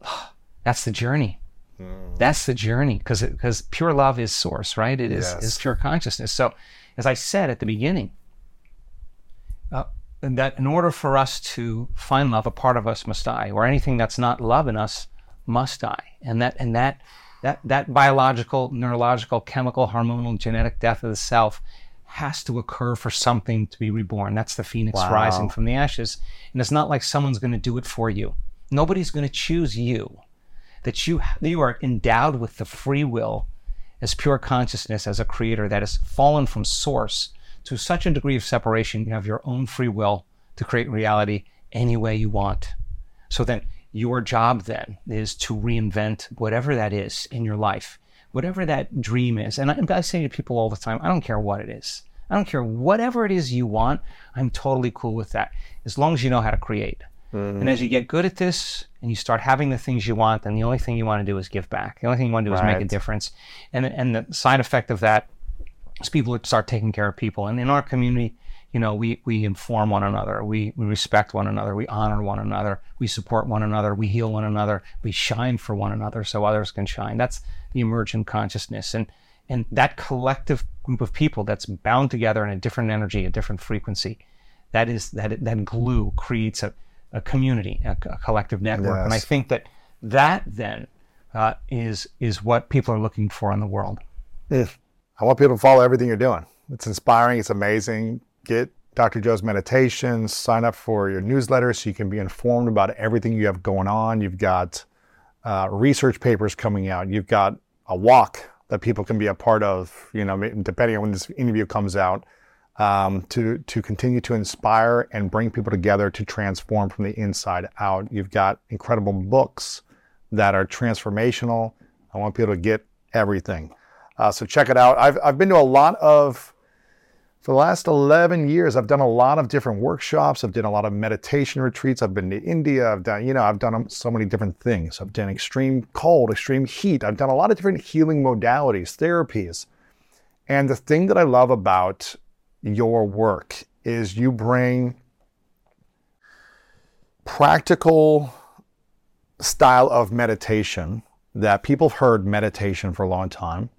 that's the journey. Mm. That's the journey because because pure love is source, right? It is yes. is pure consciousness. So, as I said at the beginning, uh, that in order for us to find love, a part of us must die, or anything that's not love in us must die, and that and that that that biological, neurological, chemical, hormonal, genetic death of the self has to occur for something to be reborn. That's the phoenix wow. rising from the ashes, and it's not like someone's going to do it for you. Nobody's going to choose you that you, you are endowed with the free will as pure consciousness, as a creator that has fallen from source to such a degree of separation, you have your own free will to create reality any way you want. So then your job then is to reinvent whatever that is in your life, whatever that dream is. And I, I say to people all the time, I don't care what it is. I don't care whatever it is you want. I'm totally cool with that as long as you know how to create. Mm-hmm. And as you get good at this and you start having the things you want, then the only thing you want to do is give back. The only thing you want to do right. is make a difference. And, and the side effect of that is people start taking care of people. And in our community, you know, we, we inform one another, we, we respect one another, we honor one another, we support one another, we heal one another, we shine for one another so others can shine. That's the emergent consciousness. And, and that collective group of people that's bound together in a different energy, a different frequency, that is that that glue creates a, a community, a, a collective network. Yes. And I think that that then uh, is is what people are looking for in the world. If I want people to follow everything you're doing. It's inspiring. It's amazing. Get Dr. Joe's meditations. Sign up for your newsletter so you can be informed about everything you have going on. You've got uh, research papers coming out. You've got a walk that people can be a part of. You know, depending on when this interview comes out um, to to continue to inspire and bring people together to transform from the inside out. You've got incredible books that are transformational. I want people to get everything. Uh, so check it out. I've I've been to a lot of for the last 11 years i've done a lot of different workshops. I've done a lot of meditation retreats. I've been to india. I've done you know i've done so many different things. I've done extreme cold extreme heat. I've done a lot of different healing modalities therapies. And the thing that i love about your work is you bring practical style of meditation that people have heard meditation for a long time,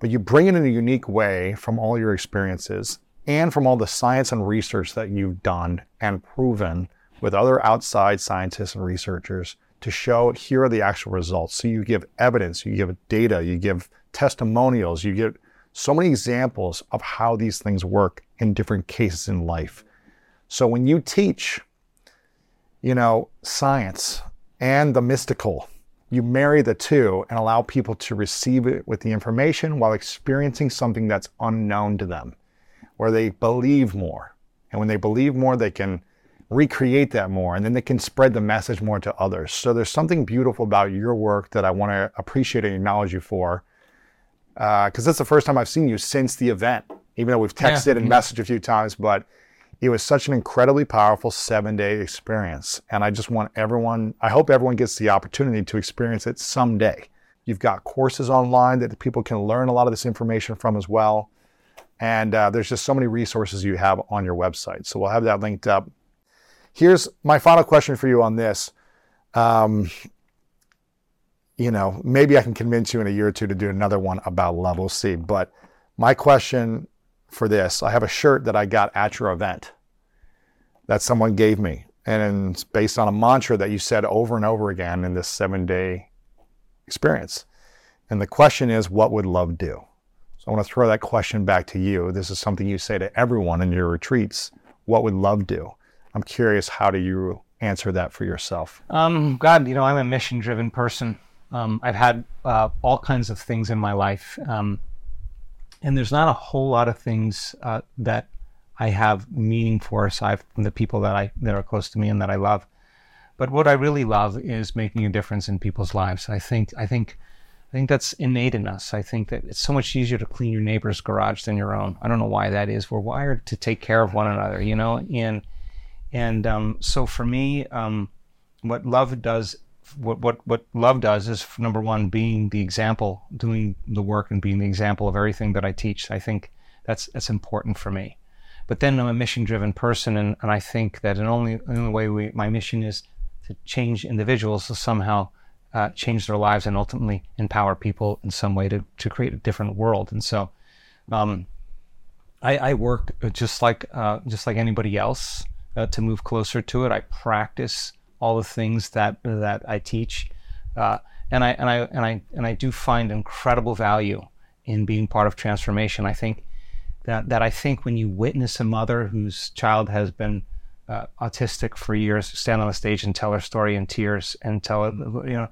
but you bring it in a unique way from all your experiences and from all the science and research that you've done and proven with other outside scientists and researchers to show here are the actual results. So you give evidence, you give data, you give testimonials, you give so many examples of how these things work in different cases in life. So when you teach, you know, science and the mystical, you marry the two and allow people to receive it with the information while experiencing something that's unknown to them, where they believe more. And when they believe more, they can recreate that more and then they can spread the message more to others. So there's something beautiful about your work that I want to appreciate and acknowledge you for because uh, that's the first time I've seen you since the event, even though we've texted yeah. and messaged a few times. But it was such an incredibly powerful seven day experience. And I just want everyone, I hope everyone gets the opportunity to experience it someday. You've got courses online that people can learn a lot of this information from as well. And uh, there's just so many resources you have on your website. So we'll have that linked up. Here's my final question for you on this. Um, you know, maybe I can convince you in a year or two to do another one about level C. But my question for this, I have a shirt that I got at your event that someone gave me. And it's based on a mantra that you said over and over again in this seven day experience. And the question is, what would love do? So I want to throw that question back to you. This is something you say to everyone in your retreats. What would love do? I'm curious, how do you answer that for yourself? Um, God, you know, I'm a mission driven person. Um, I've had uh, all kinds of things in my life, um, and there's not a whole lot of things uh, that I have meaning for aside from the people that I that are close to me and that I love. But what I really love is making a difference in people's lives. I think I think I think that's innate in us. I think that it's so much easier to clean your neighbor's garage than your own. I don't know why that is. We're wired to take care of one another, you know, and and um, so for me, um, what love does what what what love does is number one being the example, doing the work and being the example of everything that I teach. I think that's that's important for me. But then I'm a mission driven person, and, and I think that the only, the only way we, my mission is to change individuals to somehow uh, change their lives and ultimately empower people in some way to, to create a different world. And so um, I, I, work just like, uh, just like anybody else uh, to move closer to it. I practice all the things that, that I teach. Uh, and I, and I, and I, and I do find incredible value in being part of transformation. I think that, that I think when you witness a mother whose child has been uh, autistic for years stand on the stage and tell her story in tears and tell it, you know,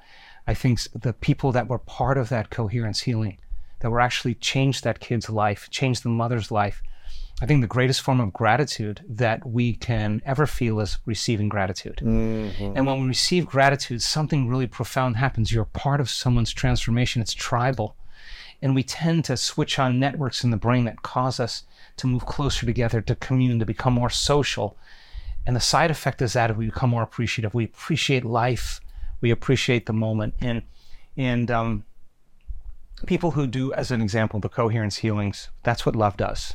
I think the people that were part of that coherence healing, that were actually changed that kid's life, changed the mother's life. I think the greatest form of gratitude that we can ever feel is receiving gratitude. Mm-hmm. And when we receive gratitude, something really profound happens. You're part of someone's transformation. It's tribal. And we tend to switch on networks in the brain that cause us to move closer together, to commune, to become more social. And the side effect is that we become more appreciative. We appreciate life. We appreciate the moment. And and um, people who do, as an example, the coherence healings, that's what love does.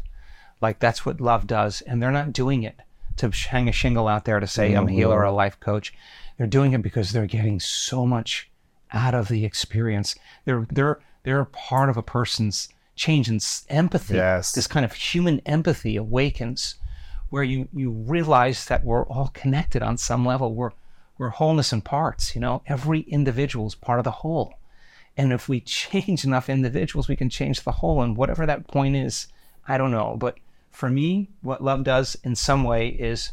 Like that's what love does. And they're not doing it to hang a shingle out there to say mm-hmm. I'm a healer or a life coach. They're doing it because they're getting so much out of the experience. They're they're they're part of a person's change in empathy. Yes. This kind of human empathy awakens where you, you realize that we're all connected on some level. We're, we're wholeness in parts, you know, every individual is part of the whole. And if we change enough individuals, we can change the whole. And whatever that point is, I don't know. But for me, what love does in some way is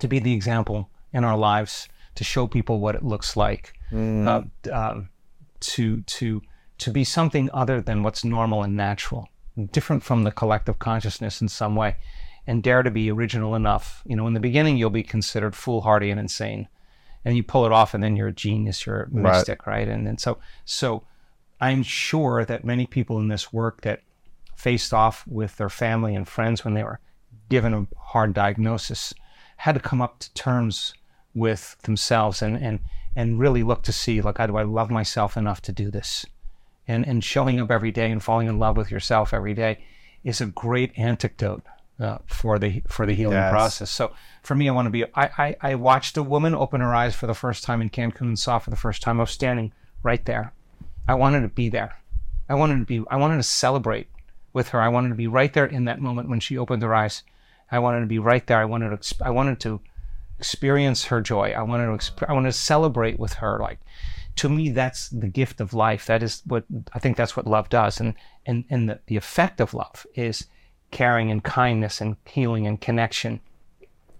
to be the example in our lives, to show people what it looks like, mm. uh, um, to, to, to be something other than what's normal and natural, different from the collective consciousness in some way, and dare to be original enough. You know, in the beginning, you'll be considered foolhardy and insane, and you pull it off, and then you're a genius, you're a mystic, right? right? And and so so, I'm sure that many people in this work that faced off with their family and friends when they were given a hard diagnosis had to come up to terms with themselves and and and really look to see like how do I love myself enough to do this and, and showing up every day and falling in love with yourself every day is a great antidote uh, for the for the healing yes. process. So for me, I want to be. I, I, I watched a woman open her eyes for the first time in Cancun and saw for the first time. I was standing right there. I wanted to be there. I wanted to be. I wanted to celebrate with her. I wanted to be right there in that moment when she opened her eyes. I wanted to be right there. I wanted to. I wanted to experience her joy. I wanted to. I wanted to celebrate with her. Like to me, that's the gift of life. That is what I think that's what love does. And, and, and the, the effect of love is caring and kindness and healing and connection.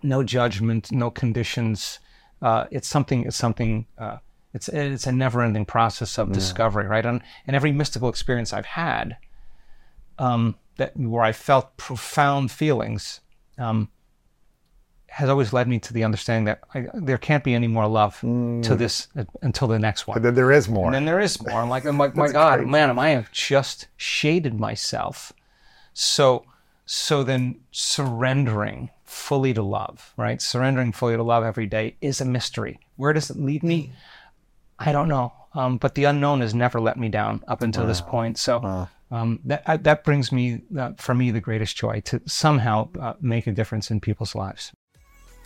No judgment, no conditions. Uh, it's something, it's something, uh, it's, it's a never ending process of yeah. discovery, right? And, and every mystical experience I've had, um, that where I felt profound feelings, um, has always led me to the understanding that I, there can't be any more love mm. to this uh, until the next one. But then there is more. And then there is more. I'm like, I'm like my God, great. man, I have just shaded myself. So, so then surrendering fully to love, right? Surrendering fully to love every day is a mystery. Where does it lead me? I don't know. Um, but the unknown has never let me down up until wow. this point. So. Wow. Um, that that brings me, uh, for me, the greatest joy to somehow uh, make a difference in people's lives.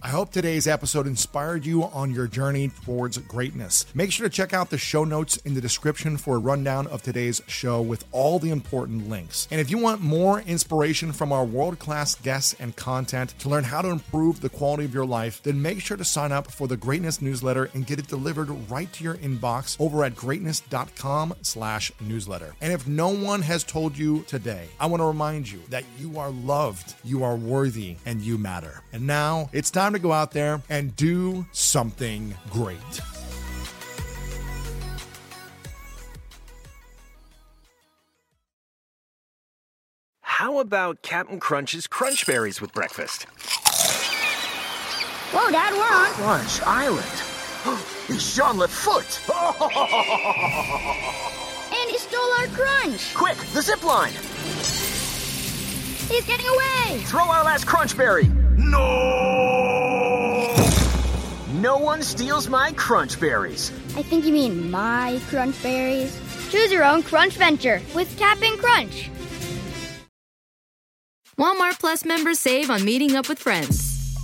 I hope today's episode inspired you on your journey towards greatness. Make sure to check out the show notes in the description for a rundown of today's show with all the important links. And if you want more inspiration from our world class guests and content to learn how to improve the quality of your life, then make sure to sign up for the Greatness newsletter and get it delivered right to your inbox over at greatness.com slash newsletter. And if no one has told you today, I want to remind you that you are loved, you are worthy, and you matter. And now it's time time to go out there and do something great. How about Cap'n Crunch's Crunch Berries with breakfast? Whoa, Dad, we're on Crunch Island. It's Jean LaFoote. and he stole our crunch. Quick, the zip line. He's getting away. Throw our last crunch berry. No! No one steals my crunch berries. I think you mean my crunch berries. Choose your own crunch venture with Cap'n Crunch. Walmart Plus members save on meeting up with friends.